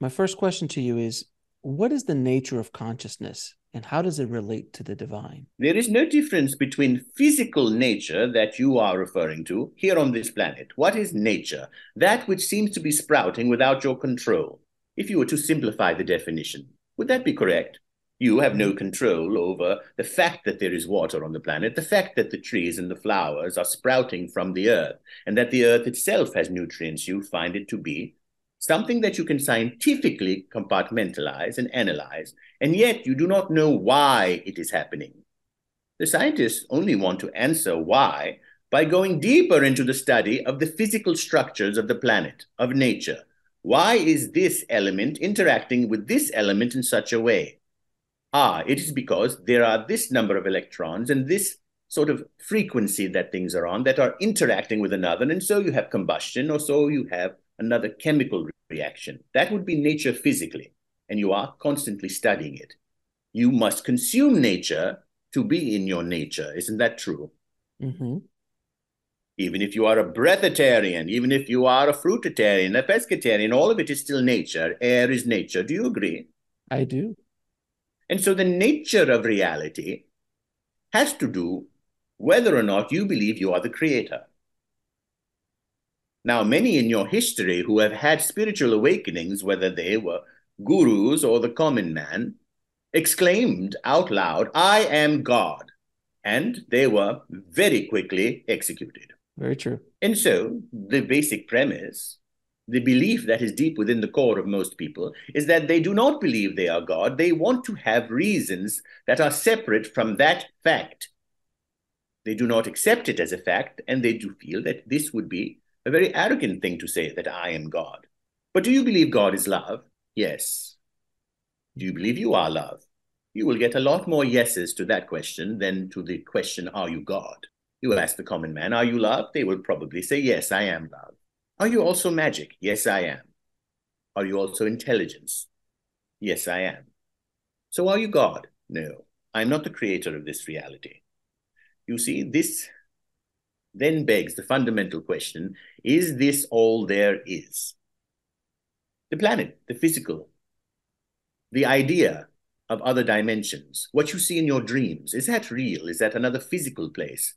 My first question to you is What is the nature of consciousness and how does it relate to the divine? There is no difference between physical nature that you are referring to here on this planet. What is nature? That which seems to be sprouting without your control. If you were to simplify the definition, would that be correct? You have no control over the fact that there is water on the planet, the fact that the trees and the flowers are sprouting from the earth, and that the earth itself has nutrients. You find it to be something that you can scientifically compartmentalize and analyze, and yet you do not know why it is happening. The scientists only want to answer why by going deeper into the study of the physical structures of the planet, of nature. Why is this element interacting with this element in such a way? Ah, it is because there are this number of electrons and this sort of frequency that things are on that are interacting with another. And so you have combustion, or so you have another chemical reaction. That would be nature physically, and you are constantly studying it. You must consume nature to be in your nature. Isn't that true? Mm-hmm. Even if you are a breatharian, even if you are a fruitarian, a pescatarian, all of it is still nature. Air is nature. Do you agree? I do. And so the nature of reality has to do whether or not you believe you are the creator. Now, many in your history who have had spiritual awakenings, whether they were gurus or the common man, exclaimed out loud, I am God. And they were very quickly executed. Very true. And so the basic premise the belief that is deep within the core of most people is that they do not believe they are God. They want to have reasons that are separate from that fact. They do not accept it as a fact, and they do feel that this would be a very arrogant thing to say that I am God. But do you believe God is love? Yes. Do you believe you are love? You will get a lot more yeses to that question than to the question, Are you God? You will ask the common man, Are you love? They will probably say, Yes, I am love. Are you also magic? Yes, I am. Are you also intelligence? Yes, I am. So are you God? No, I'm not the creator of this reality. You see, this then begs the fundamental question is this all there is? The planet, the physical, the idea of other dimensions, what you see in your dreams, is that real? Is that another physical place?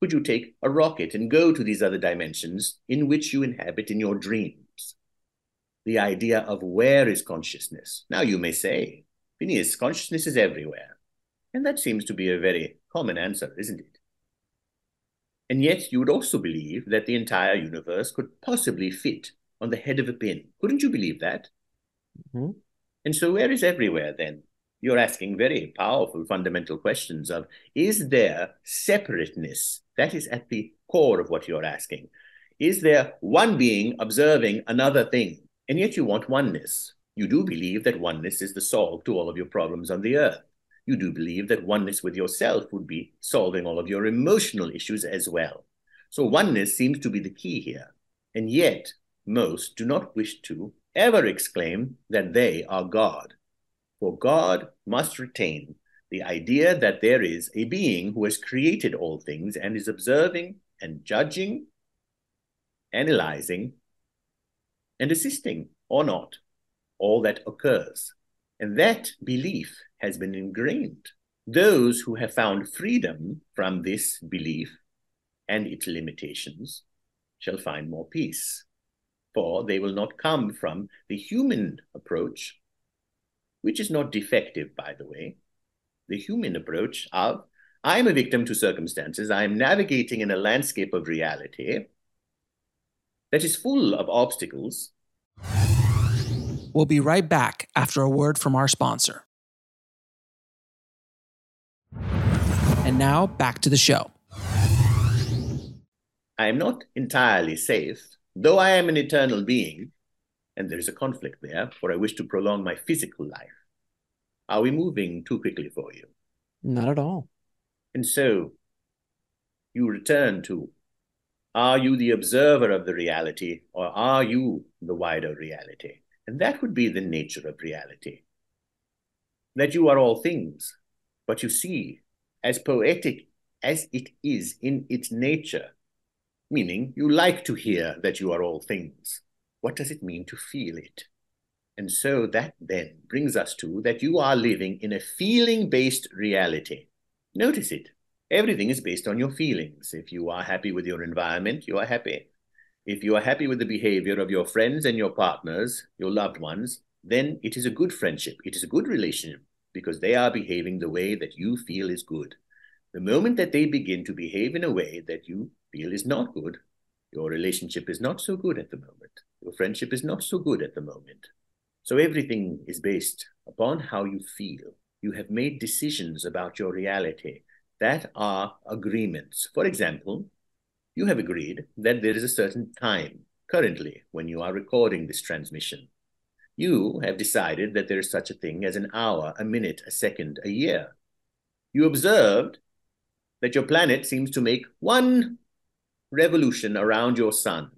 Could you take a rocket and go to these other dimensions in which you inhabit in your dreams? The idea of where is consciousness? Now you may say, Phineas, consciousness is everywhere. And that seems to be a very common answer, isn't it? And yet you would also believe that the entire universe could possibly fit on the head of a pin. Couldn't you believe that? Mm-hmm. And so where is everywhere then? you're asking very powerful fundamental questions of is there separateness that is at the core of what you're asking. Is there one being observing another thing? And yet you want oneness. You do believe that oneness is the solve to all of your problems on the earth. You do believe that oneness with yourself would be solving all of your emotional issues as well. So oneness seems to be the key here. And yet most do not wish to ever exclaim that they are god. For God must retain the idea that there is a being who has created all things and is observing and judging, analyzing, and assisting or not all that occurs. And that belief has been ingrained. Those who have found freedom from this belief and its limitations shall find more peace. For they will not come from the human approach, which is not defective, by the way, the human approach of I am a victim to circumstances, I am navigating in a landscape of reality that is full of obstacles. We'll be right back after a word from our sponsor. And now back to the show. I am not entirely safe, though I am an eternal being, and there is a conflict there, for I wish to prolong my physical life. Are we moving too quickly for you? Not at all. And so you return to are you the observer of the reality or are you the wider reality? And that would be the nature of reality. That you are all things, but you see, as poetic as it is in its nature, meaning you like to hear that you are all things. What does it mean to feel it? And so that then brings us to that you are living in a feeling based reality. Notice it. Everything is based on your feelings. If you are happy with your environment, you are happy. If you are happy with the behavior of your friends and your partners, your loved ones, then it is a good friendship. It is a good relationship because they are behaving the way that you feel is good. The moment that they begin to behave in a way that you feel is not good, your relationship is not so good at the moment. Your friendship is not so good at the moment. So everything is based upon how you feel. You have made decisions about your reality that are agreements. For example, you have agreed that there is a certain time currently when you are recording this transmission. You have decided that there is such a thing as an hour, a minute, a second, a year. You observed that your planet seems to make one revolution around your sun,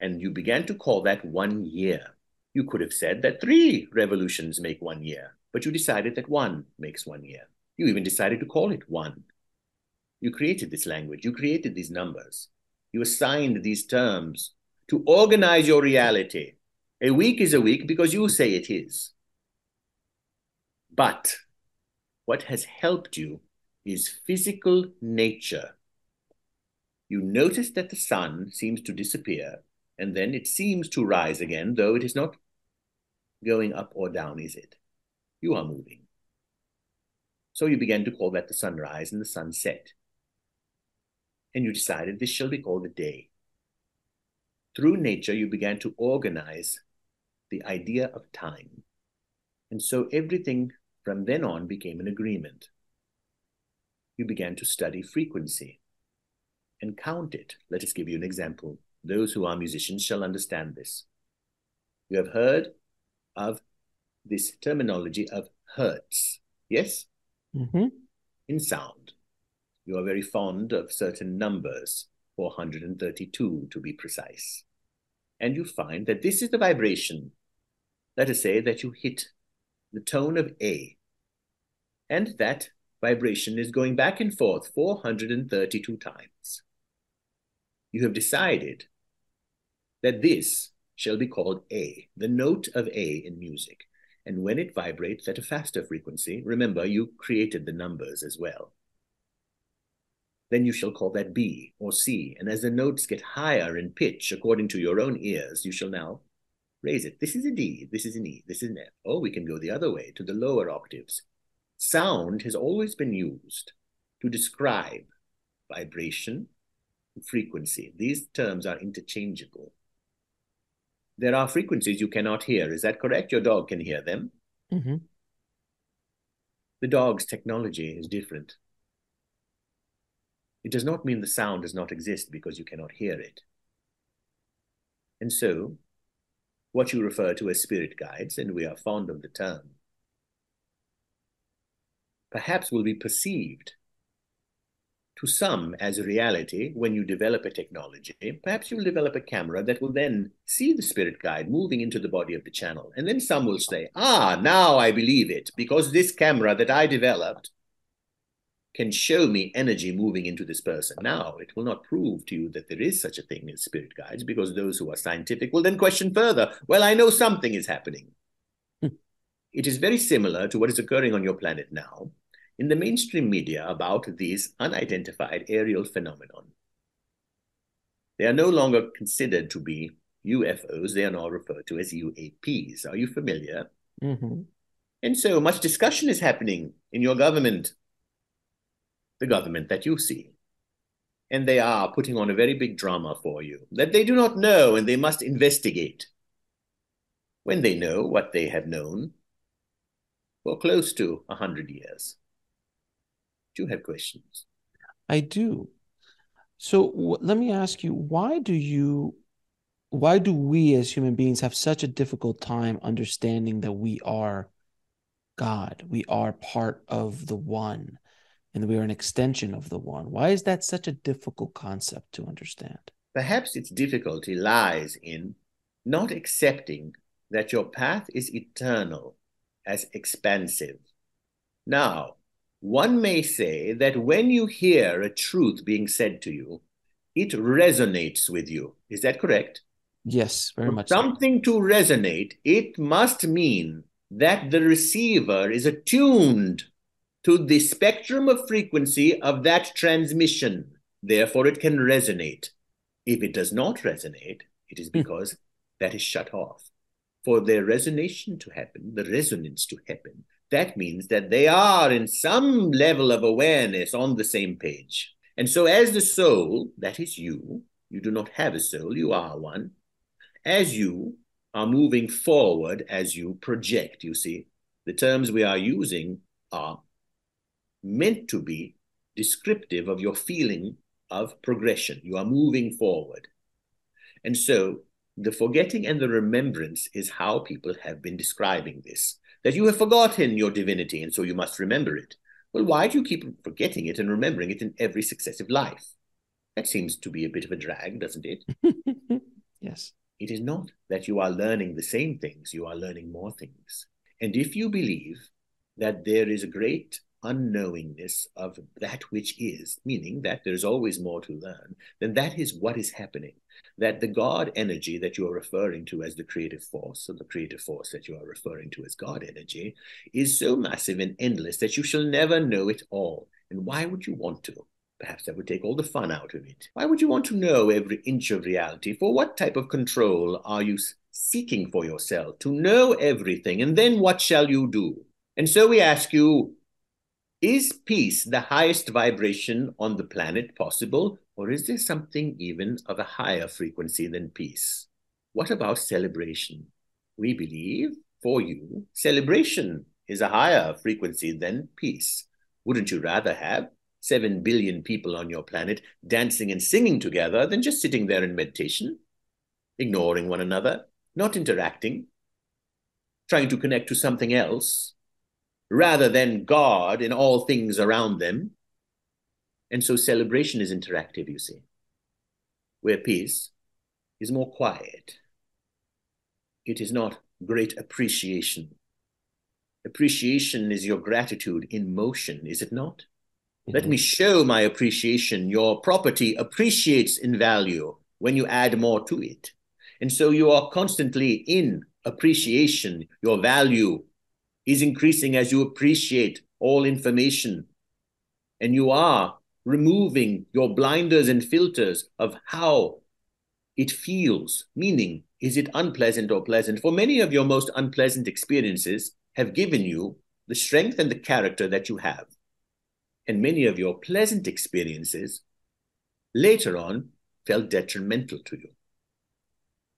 and you began to call that one year. You could have said that three revolutions make one year, but you decided that one makes one year. You even decided to call it one. You created this language, you created these numbers, you assigned these terms to organize your reality. A week is a week because you say it is. But what has helped you is physical nature. You notice that the sun seems to disappear and then it seems to rise again, though it is not going up or down, is it? You are moving. So you began to call that the sunrise and the sunset. And you decided this shall be called a day. Through nature, you began to organize the idea of time. And so everything from then on became an agreement. You began to study frequency and count it. Let us give you an example. Those who are musicians shall understand this. You have heard of this terminology of hertz, yes? Mm-hmm. In sound, you are very fond of certain numbers, 432 to be precise. And you find that this is the vibration. Let us say that you hit the tone of A, and that vibration is going back and forth 432 times. You have decided that this shall be called A, the note of A in music. And when it vibrates at a faster frequency, remember you created the numbers as well. Then you shall call that B or C. And as the notes get higher in pitch according to your own ears, you shall now raise it. This is a D, this is an E, this is an F. Or we can go the other way to the lower octaves. Sound has always been used to describe vibration frequency. These terms are interchangeable there are frequencies you cannot hear. Is that correct? Your dog can hear them. Mm-hmm. The dog's technology is different. It does not mean the sound does not exist because you cannot hear it. And so, what you refer to as spirit guides, and we are fond of the term, perhaps will be perceived to some as a reality when you develop a technology. Perhaps you'll develop a camera that will then see the spirit guide moving into the body of the channel. And then some will say, ah, now I believe it, because this camera that I developed can show me energy moving into this person. Now, it will not prove to you that there is such a thing as spirit guides, because those who are scientific will then question further, well, I know something is happening. Hmm. it is very similar to what is occurring on your planet now in the mainstream media about these unidentified aerial phenomenon. They are no longer considered to be UFOs, they are now referred to as UAPs. Are you familiar? Mm-hmm. And so much discussion is happening in your government, the government that you see. And they are putting on a very big drama for you that they do not know and they must investigate. When they know what they have known for close to a hundred years. Do have questions? I do. So w- let me ask you, why do you why do we as human beings have such a difficult time understanding that we are God? We are part of the one and we are an extension of the one. Why is that such a difficult concept to understand? Perhaps its difficulty lies in not accepting that your path is eternal as expansive. Now, one may say that when you hear a truth being said to you, it resonates with you. Is that correct? Yes, very For much. so. something to resonate, it must mean that the receiver is attuned to the spectrum of frequency of that transmission. Therefore, it can resonate. If it does not resonate, it is hmm. because that is shut off. For their resonation to happen, the resonance to happen, that means that they are in some level of awareness on the same page. And so, as the soul, that is you, you do not have a soul, you are one. As you are moving forward, as you project, you see, the terms we are using are meant to be descriptive of your feeling of progression. You are moving forward. And so, the forgetting and the remembrance is how people have been describing this that you have forgotten your divinity, and so you must remember it. Well, why do you keep forgetting it and remembering it in every successive life? That seems to be a bit of a drag, doesn't it? yes. It is not that you are learning the same things, you are learning more things. And if you believe that there is a great unknowingness of that which is, meaning that there is always more to learn, then that is what is happening. That the God energy that you are referring to as the creative force, or the creative force that you are referring to as God energy, is so massive and endless that you shall never know it all. And why would you want to? Perhaps that would take all the fun out of it. Why would you want to know every inch of reality? For what type of control are you seeking for yourself? To know everything, and then what shall you do? And so we ask you, is peace the highest vibration on the planet possible, or is there something even of a higher frequency than peace? What about celebration? We believe, for you, celebration is a higher frequency than peace. Wouldn't you rather have 7 billion people on your planet dancing and singing together than just sitting there in meditation, ignoring one another, not interacting, trying to connect to something else? Rather than God in all things around them. And so celebration is interactive, you see, where peace is more quiet. It is not great appreciation. Appreciation is your gratitude in motion, is it not? Let mm-hmm. me show my appreciation. Your property appreciates in value when you add more to it. And so you are constantly in appreciation. Your value is increasing as you appreciate all information. And you are removing your blinders and filters of how it feels, meaning, is it unpleasant or pleasant? For many of your most unpleasant experiences have given you the strength and the character that you have. And many of your pleasant experiences later on felt detrimental to you.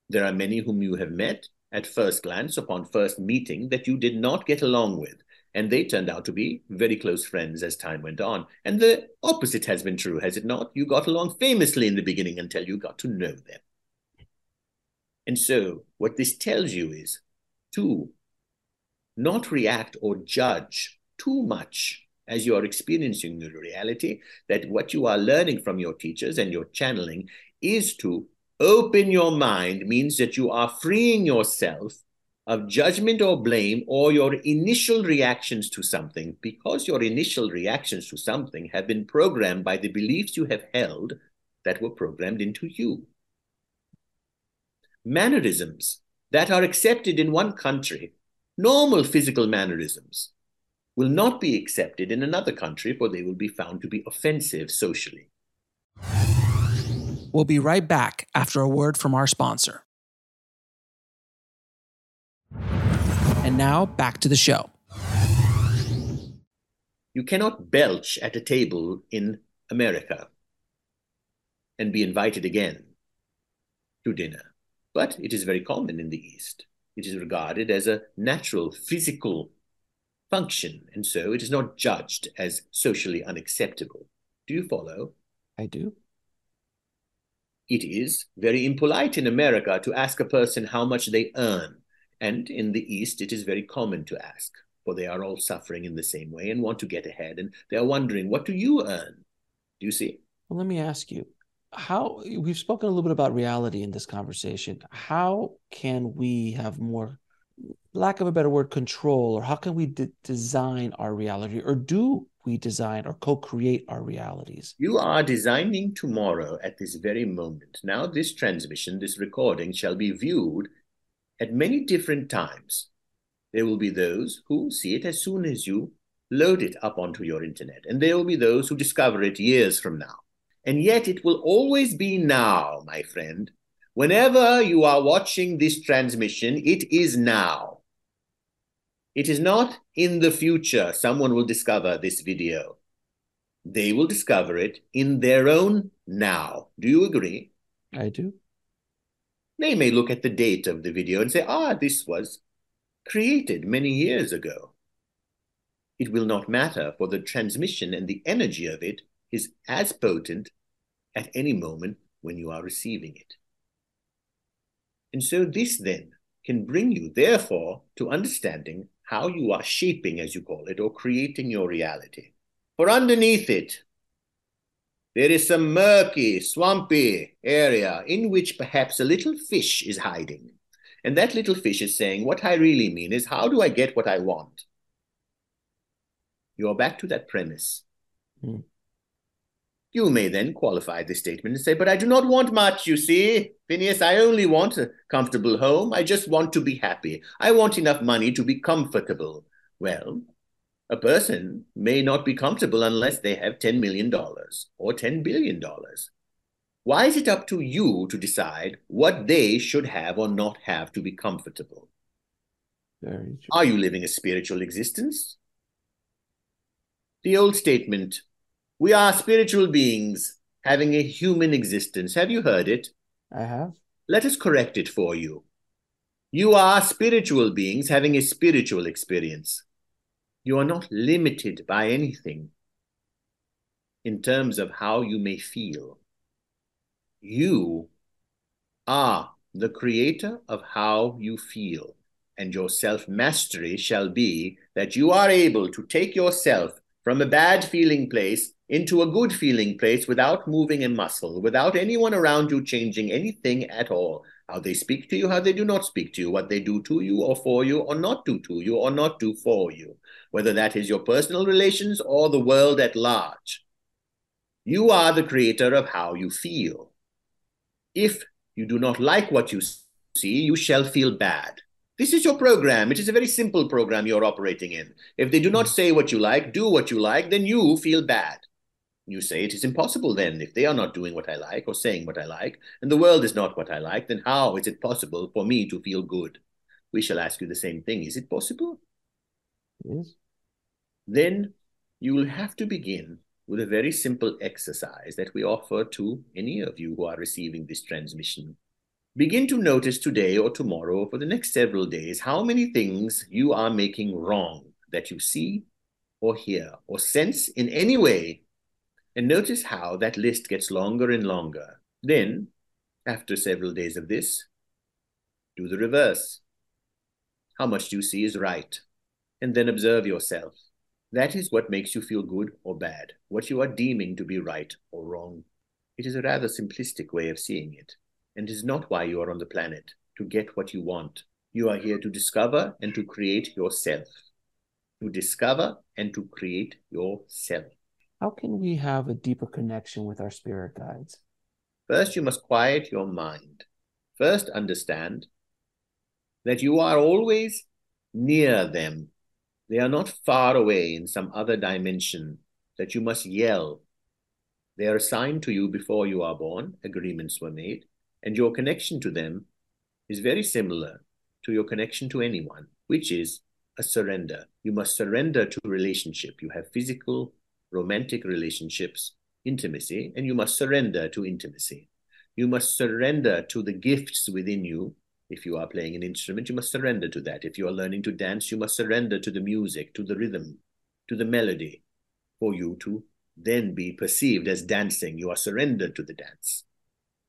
There are many whom you have met at first glance upon first meeting that you did not get along with. And they turned out to be very close friends as time went on. And the opposite has been true, has it not? You got along famously in the beginning until you got to know them. And so, what this tells you is to not react or judge too much as you are experiencing the reality, that what you are learning from your teachers and your channeling is to open your mind means that you are freeing yourself of judgment or blame or your initial reactions to something because your initial reactions to something have been programmed by the beliefs you have held that were programmed into you. Mannerisms that are accepted in one country, normal physical mannerisms, will not be accepted in another country for they will be found to be offensive socially. We'll be right back after a word from our sponsor. And now back to the show. You cannot belch at a table in America and be invited again to dinner. But it is very common in the East. It is regarded as a natural physical function, and so it is not judged as socially unacceptable. Do you follow? I do. It is very impolite in America to ask a person how much they earn. And in the East, it is very common to ask, for they are all suffering in the same way and want to get ahead. And they are wondering, what do you earn? Do you see? Well, let me ask you how we've spoken a little bit about reality in this conversation. How can we have more, lack of a better word, control, or how can we de- design our reality, or do we design or co-create our realities? You are designing tomorrow at this very moment. Now, this transmission, this recording, shall be viewed at many different times. There will be those who see it as soon as you load it up onto your internet, and there will be those who discover it years from now. And yet it will always be now, my friend. Whenever you are watching this transmission, it is now. It is not in the future someone will discover this video. They will discover it in their own now. Do you agree? I do. They may look at the date of the video and say, ah, this was created many years ago. It will not matter, for the transmission and the energy of it is as potent at any moment when you are receiving it. And so this then can bring you, therefore, to understanding how you are shaping, as you call it, or creating your reality. For underneath it, there is some murky, swampy area in which perhaps a little fish is hiding. And that little fish is saying, What I really mean is, how do I get what I want? You are back to that premise. Hmm. You may then qualify this statement and say, But I do not want much, you see. Phineas, I only want a comfortable home. I just want to be happy. I want enough money to be comfortable. Well, a person may not be comfortable unless they have $10 million or $10 billion. Why is it up to you to decide what they should have or not have to be comfortable? Are you living a spiritual existence? The old statement, we are spiritual beings having a human existence. Have you heard it? I have. Let us correct it for you. You are spiritual beings having a spiritual experience. You are not limited by anything in terms of how you may feel. You are the creator of how you feel, and your self mastery shall be that you are able to take yourself from a bad feeling place into a good feeling place without moving a muscle, without anyone around you changing anything at all. How they speak to you, how they do not speak to you, what they do to you or for you or not do to you or not do for you, whether that is your personal relations or the world at large. You are the creator of how you feel. If you do not like what you see, you shall feel bad. This is your program. It is a very simple program you're operating in. If they do not hmm. say what you like, do what you like, then you feel bad. You say it is impossible then, if they are not doing what I like or saying what I like, and the world is not what I like, then how is it possible for me to feel good? We shall ask you the same thing. Is it possible? Yes. Then you will have to begin with a very simple exercise that we offer to any of you who are receiving this transmission Begin to notice today or tomorrow or for the next several days how many things you are making wrong that you see or hear or sense in any way. And notice how that list gets longer and longer. Then, after several days of this, do the reverse. How much do you see is right? And then observe yourself. That is what makes you feel good or bad, what you are deeming to be right or wrong. It is a rather simplistic way of seeing it and is not why you are on the planet, to get what you want. You are here to discover and to create yourself. To discover and to create yourself. How can we have a deeper connection with our spirit guides? First, you must quiet your mind. First, understand that you are always near them. They are not far away in some other dimension that you must yell They are assigned to you before you are born, agreements were made, and your connection to them is very similar to your connection to anyone, which is a surrender. You must surrender to relationship. You have physical, romantic relationships, intimacy, and you must surrender to intimacy. You must surrender to the gifts within you. If you are playing an instrument, you must surrender to that. If you are learning to dance, you must surrender to the music, to the rhythm, to the melody, for you to then be perceived as dancing. You are surrendered to the dance.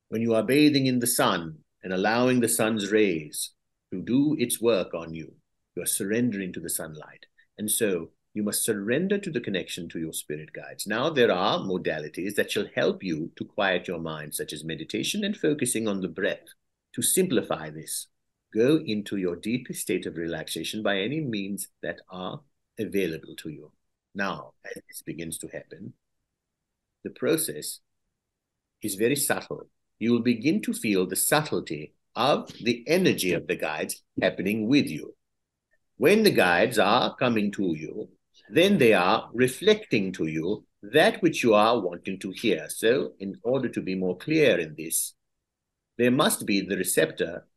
When you are bathing in the sun and allowing the sun's rays to do its work on you, you are surrendering to the sunlight. And so you must surrender to the connection to your spirit guides. Now, there are modalities that shall help you to quiet your mind, such as meditation and focusing on the breath. To simplify this, go into your deepest state of relaxation by any means that are available to you. Now, as this begins to happen, the process is very subtle. You will begin to feel the subtlety of the energy of the guides happening with you. When the guides are coming to you, then they are reflecting to you that which you are wanting to hear. So, in order to be more clear in this, there must be the receptor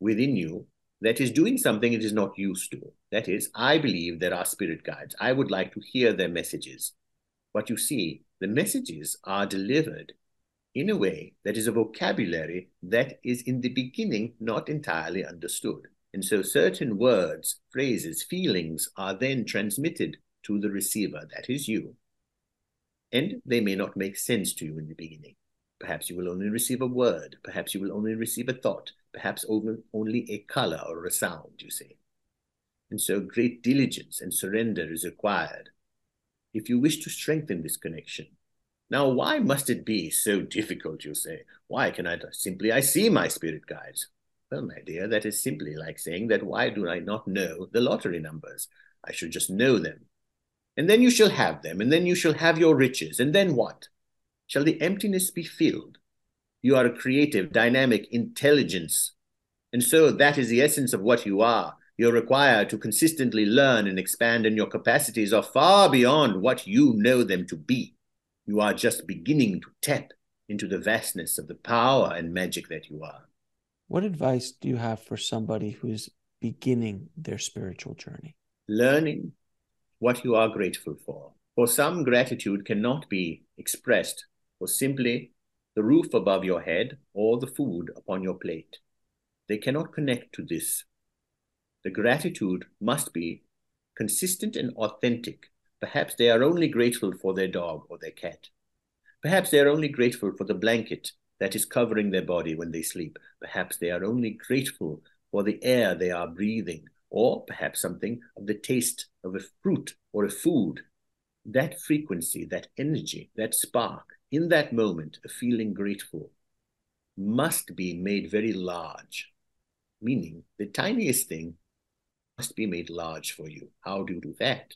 within you that is doing something it is not used to. That is, I believe there are spirit guides. I would like to hear their messages. But you see, the messages are delivered in a way that is a vocabulary that is in the beginning not entirely understood. And so certain words, phrases, feelings are then transmitted to the receiver, that is you. And they may not make sense to you in the beginning. Perhaps you will only receive a word. Perhaps you will only receive a thought. Perhaps only a color or a sound, you see. And so great diligence and surrender is required if you wish to strengthen this connection. Now, why must it be so difficult, you say? Why can I simply, I see my spirit guides. Well, my dear, that is simply like saying that why do I not know the lottery numbers? I should just know them. And then you shall have them, and then you shall have your riches, and then what? shall the emptiness be filled. You are a creative, dynamic intelligence. And so that is the essence of what you are. You're required to consistently learn and expand, and your capacities are far beyond what you know them to be. You are just beginning to tap into the vastness of the power and magic that you are. What advice do you have for somebody who's beginning their spiritual journey? Learning what you are grateful for. For some, gratitude cannot be expressed for simply the roof above your head or the food upon your plate. They cannot connect to this. The gratitude must be consistent and authentic. Perhaps they are only grateful for their dog or their cat. Perhaps they are only grateful for the blanket that is covering their body when they sleep. Perhaps they are only grateful for the air they are breathing, or perhaps something of the taste of a fruit or a food. That frequency, that energy, that spark in that moment, a feeling grateful must be made very large, meaning the tiniest thing must be made large for you. How do you do that?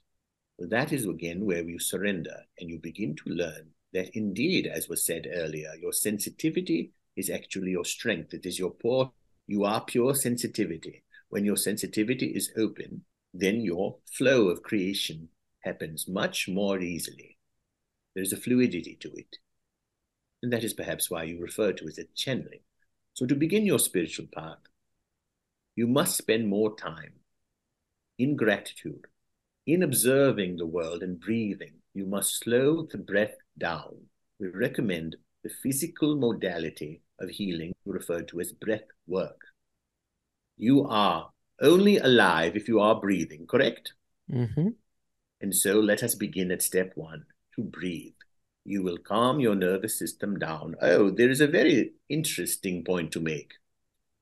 Well, that is again where you surrender and you begin to learn that indeed, as was said earlier, your sensitivity is actually your strength. It is your poor, you are pure sensitivity. When your sensitivity is open, then your flow of creation happens much more easily. There's a fluidity to it. And that is perhaps why you refer to it as channeling. So, to begin your spiritual path, you must spend more time in gratitude, in observing the world and breathing. You must slow the breath down. We recommend the physical modality of healing referred to as breath work. You are only alive if you are breathing, correct? Mm-hmm. And so let us begin at step one to breathe you will calm your nervous system down. Oh, there is a very interesting point to make.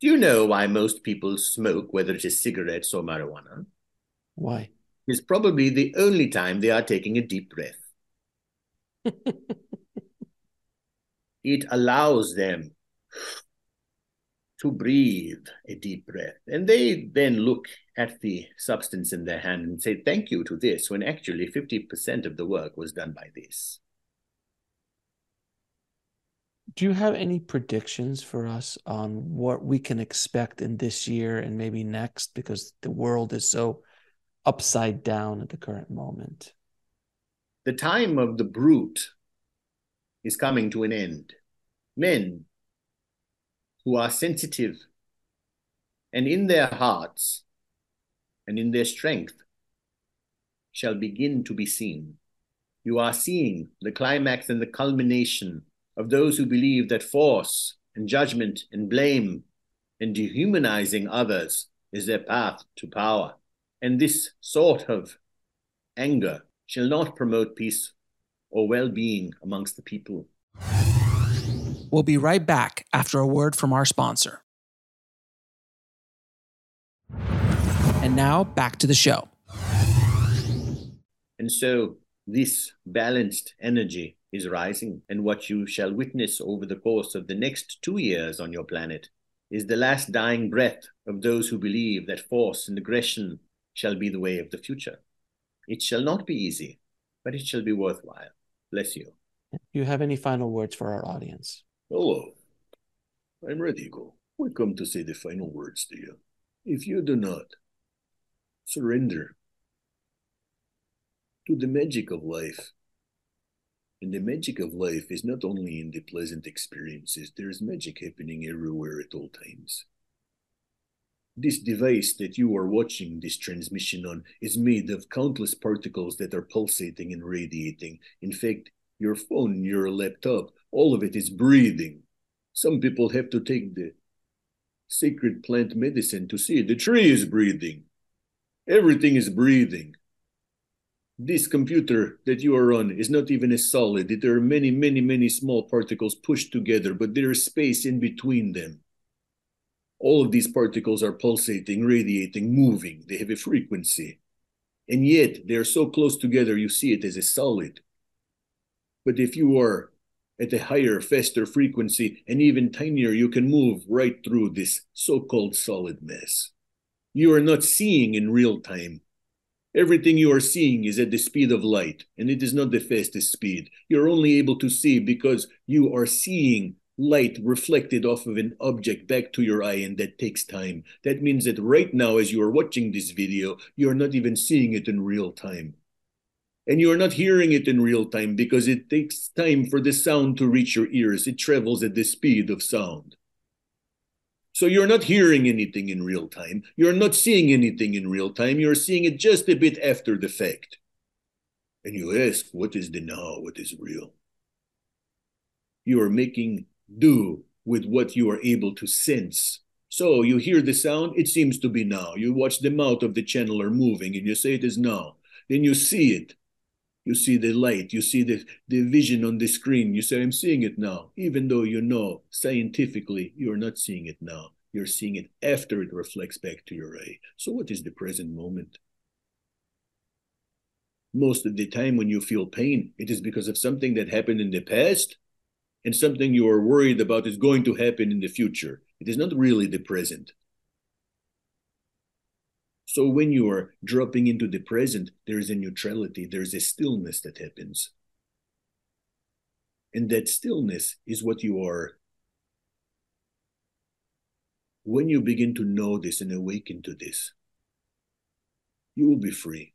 Do you know why most people smoke, whether it is cigarettes or marijuana? Why? It's probably the only time they are taking a deep breath. it allows them to breathe a deep breath. And they then look at the substance in their hand and say, Thank you to this, when actually 50% of the work was done by this. Do you have any predictions for us on what we can expect in this year and maybe next? Because the world is so upside down at the current moment. The time of the brute is coming to an end. Men who are sensitive and in their hearts and in their strength shall begin to be seen. You are seeing the climax and the culmination of those who believe that force and judgment and blame and dehumanizing others is their path to power. And this sort of anger shall not promote peace or well being amongst the people. We'll be right back after a word from our sponsor. And now back to the show. And so this balanced energy is rising, and what you shall witness over the course of the next two years on your planet is the last dying breath of those who believe that force and aggression shall be the way of the future. It shall not be easy, but it shall be worthwhile. Bless you. Do you have any final words for our audience? Hello. I'm Red Eagle. We come to say the final words to you. If you do not surrender to the magic of life, and the magic of life is not only in the pleasant experiences, there is magic happening everywhere at all times. This device that you are watching this transmission on is made of countless particles that are pulsating and radiating. In fact, your phone, your laptop, all of it is breathing. Some people have to take the sacred plant medicine to see it. The tree is breathing. Everything is breathing. This computer that you are on is not even a solid. There are many, many, many small particles pushed together, but there is space in between them. All of these particles are pulsating, radiating, moving. They have a frequency. And yet, they are so close together, you see it as a solid. But if you are at a higher, faster frequency and even tinier, you can move right through this so called solid mass. You are not seeing in real time. Everything you are seeing is at the speed of light, and it is not the fastest speed. You're only able to see because you are seeing light reflected off of an object back to your eye, and that takes time. That means that right now, as you are watching this video, you're not even seeing it in real time and you're not hearing it in real time because it takes time for the sound to reach your ears. It travels at the speed of sound. So you're not hearing anything in real time. You're not seeing anything in real time. You're seeing it just a bit after the fact. And you ask, what is the now? What is real? You are making do with what you are able to sense. So you hear the sound, it seems to be now. You watch the mouth of the channeler moving and you say it is now. Then you see it you see the light, you see the, the vision on the screen. You say, I'm seeing it now, even though you know scientifically you're not seeing it now. You're seeing it after it reflects back to your eye. So, what is the present moment? Most of the time, when you feel pain, it is because of something that happened in the past and something you are worried about is going to happen in the future. It is not really the present. So when you are dropping into the present, there is a neutrality, there's a stillness that happens. And that stillness is what you are. When you begin to know this and awaken to this, you will be free.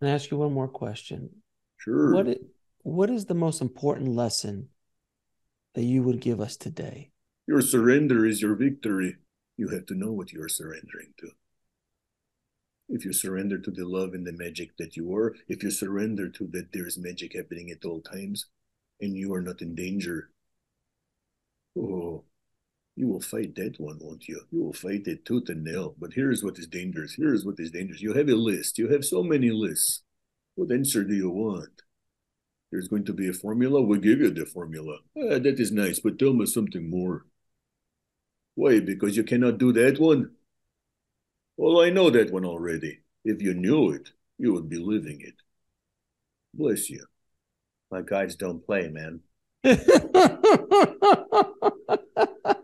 Can I ask you one more question? Sure. What is, what is the most important lesson that you would give us today? Your surrender is your victory you have to know what you're surrendering to. If you surrender to the love and the magic that you are, if you surrender to that there's magic happening at all times and you are not in danger, oh, you will fight that one, won't you? You will fight it tooth and nail. But here's what is dangerous. Here's what is dangerous. You have a list. You have so many lists. What answer do you want? There's going to be a formula. We'll give you the formula. Ah, that is nice, but tell me something more. Why? Because you cannot do that one? Well, I know that one already. If you knew it, you would be living it. Bless you. My guides don't play, man.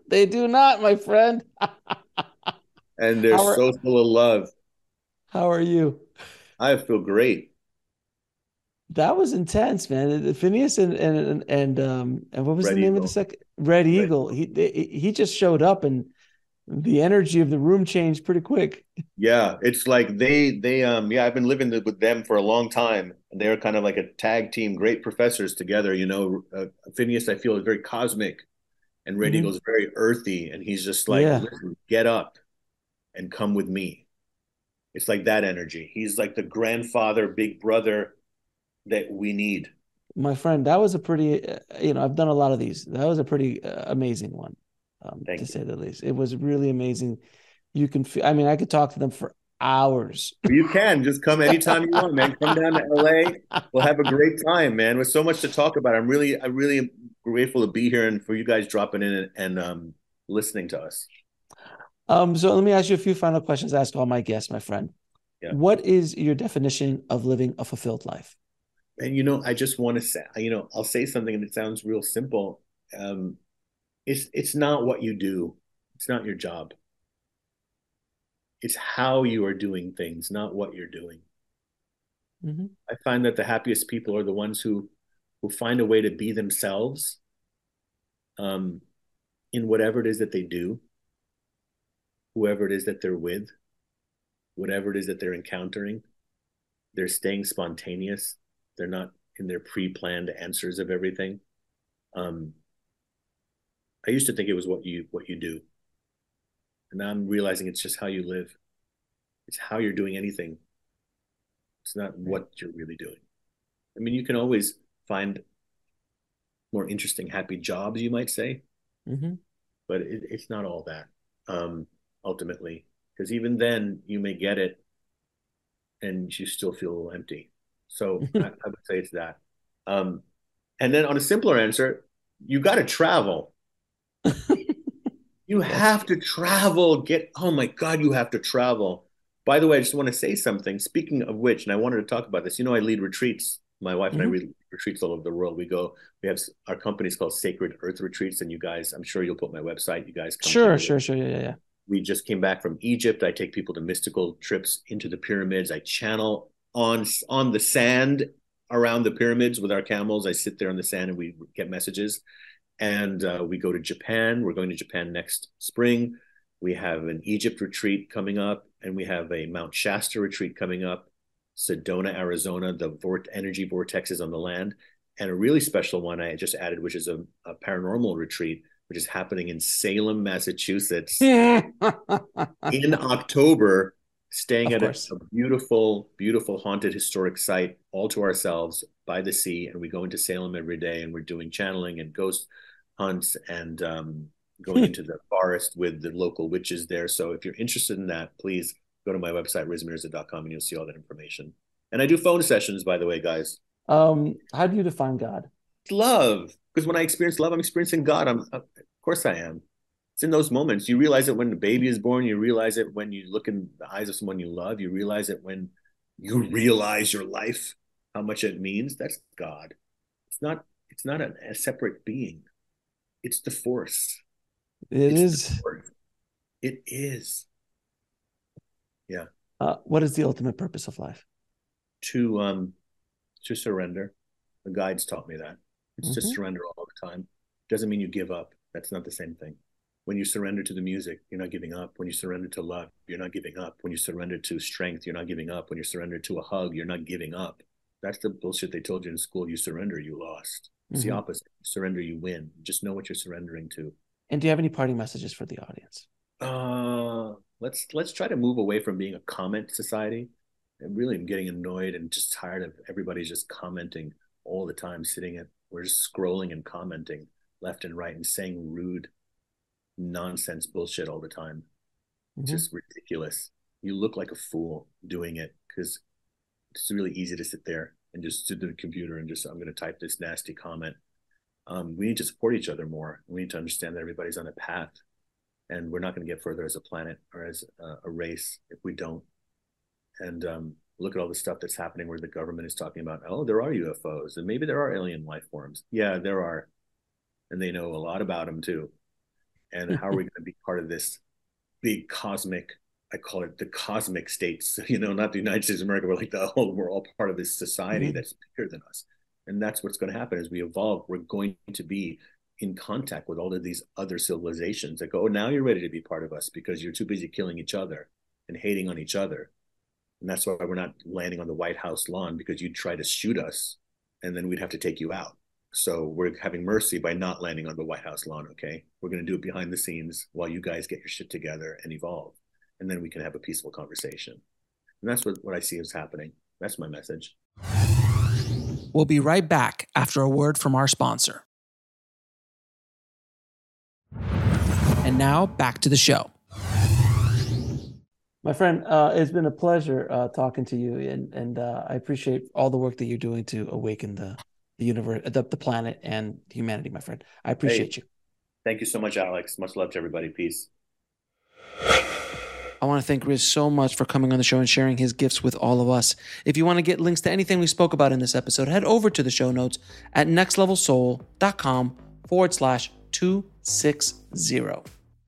they do not, my friend. and they're are, so full of love. How are you? I feel great. That was intense, man. Phineas and and and um and what was Red the name Eagle. of the second Red Eagle? Red. He he just showed up and the energy of the room changed pretty quick. Yeah, it's like they they um yeah I've been living with them for a long time they're kind of like a tag team, great professors together. You know, uh, Phineas, I feel, is very cosmic, and Red mm-hmm. Eagle's very earthy, and he's just like, yeah. get up and come with me. It's like that energy. He's like the grandfather, big brother that we need. My friend, that was a pretty, uh, you know, I've done a lot of these. That was a pretty uh, amazing one, um, to you. say the least. It was really amazing. You can, feel, I mean, I could talk to them for hours. You can just come anytime you want, man. Come down to LA. We'll have a great time, man. With so much to talk about. I'm really, I really am grateful to be here and for you guys dropping in and, and um, listening to us. Um, so let me ask you a few final questions. Ask all my guests, my friend. Yeah. What is your definition of living a fulfilled life? And you know, I just want to say, you know, I'll say something and it sounds real simple. Um, it's it's not what you do. It's not your job. It's how you are doing things, not what you're doing. Mm-hmm. I find that the happiest people are the ones who who find a way to be themselves um, in whatever it is that they do whoever it is that they're with, whatever it is that they're encountering. They're staying spontaneous. They're not in their pre-planned answers of everything. Um, I used to think it was what you what you do, and now I'm realizing it's just how you live. It's how you're doing anything. It's not what you're really doing. I mean, you can always find more interesting, happy jobs, you might say, mm-hmm. but it, it's not all that. Um, ultimately, because even then you may get it and you still feel a little empty. So I, I, would say it's that. Um, and then on a simpler answer, you got to travel. you have to travel. Get oh my god, you have to travel. By the way, I just want to say something. Speaking of which, and I wanted to talk about this. You know, I lead retreats. My wife mm-hmm. and I mm-hmm. lead retreats all over the world. We go. We have our company is called Sacred Earth Retreats, and you guys, I'm sure you'll put my website. You guys, come. sure, sure, sure, yeah, yeah we just came back from Egypt. I take people to mystical trips into the pyramids. I channel on on the sand around the pyramids with our camels. I sit there on the sand and we get messages. And uh, we go to Japan. We're going to Japan next spring. We have an Egypt retreat coming up, and we have a Mount Shasta retreat coming up. Sedona, Arizona, the vort- energy vortexes on the land, and a really special one I just added, which is a, a paranormal retreat which is happening in Salem, Massachusetts in October, staying of at a, a, beautiful, beautiful haunted historic site all to ourselves by the sea. And we go into Salem every day and we're doing channeling and ghost hunts and um, going into the forest with the local witches there. So if you're interested in that, please go to my website, rizmirza.com, and you'll see all that information. And I do phone sessions, by the way, guys. Um, how do you define God? Love because when I experience love, I'm experiencing God. I'm, of course, I am. It's in those moments. You realize it when the baby is born. You realize it when you look in the eyes of someone you love. You realize it when you realize your life, how much it means. That's God. It's not. It's not a, a separate being. It's the force. It it's is. It is. Yeah. Uh, what is the ultimate purpose of life? To um, to surrender. The guides taught me that. It's mm-hmm. just surrender all the time. Doesn't mean you give up. That's not the same thing. When you surrender to the music, you're not giving up. When you surrender to love, you're not giving up. When you surrender to strength, you're not giving up. When you surrender to a hug, you're not giving up. That's the bullshit they told you in school. You surrender, you lost. It's mm-hmm. the opposite. You surrender, you win. Just know what you're surrendering to. And do you have any parting messages for the audience? Uh, let's let's try to move away from being a comment society. I really am getting annoyed and just tired of everybody just commenting all the time, sitting at we're just scrolling and commenting left and right and saying rude nonsense bullshit all the time. Mm-hmm. It's just ridiculous. You look like a fool doing it because it's really easy to sit there and just sit at the computer and just I'm going to type this nasty comment. Um, we need to support each other more. We need to understand that everybody's on a path, and we're not going to get further as a planet or as a, a race if we don't. And um, look at all the stuff that's happening where the government is talking about, oh, there are UFOs and maybe there are alien life forms. Yeah, there are. And they know a lot about them too. And how are we going to be part of this big cosmic, I call it the cosmic states, you know, not the United States of America, but like the whole, we're all part of this society mm-hmm. that's bigger than us. And that's what's going to happen as we evolve. We're going to be in contact with all of these other civilizations that go, oh, now you're ready to be part of us because you're too busy killing each other and hating on each other And that's why we're not landing on the White House lawn because you'd try to shoot us and then we'd have to take you out. So we're having mercy by not landing on the White House lawn, okay? We're going to do it behind the scenes while you guys get your shit together and evolve. And then we can have a peaceful conversation. And that's what, what I see is happening. That's my message. We'll be right back after a word from our sponsor. And now back to the show. My friend, uh, it's been a pleasure uh, talking to you, and and uh, I appreciate all the work that you're doing to awaken the the universe, the, the planet, and humanity. My friend, I appreciate hey, you. Thank you so much, Alex. Much love to everybody. Peace. I want to thank Riz so much for coming on the show and sharing his gifts with all of us. If you want to get links to anything we spoke about in this episode, head over to the show notes at nextlevelsoul.com forward slash 260.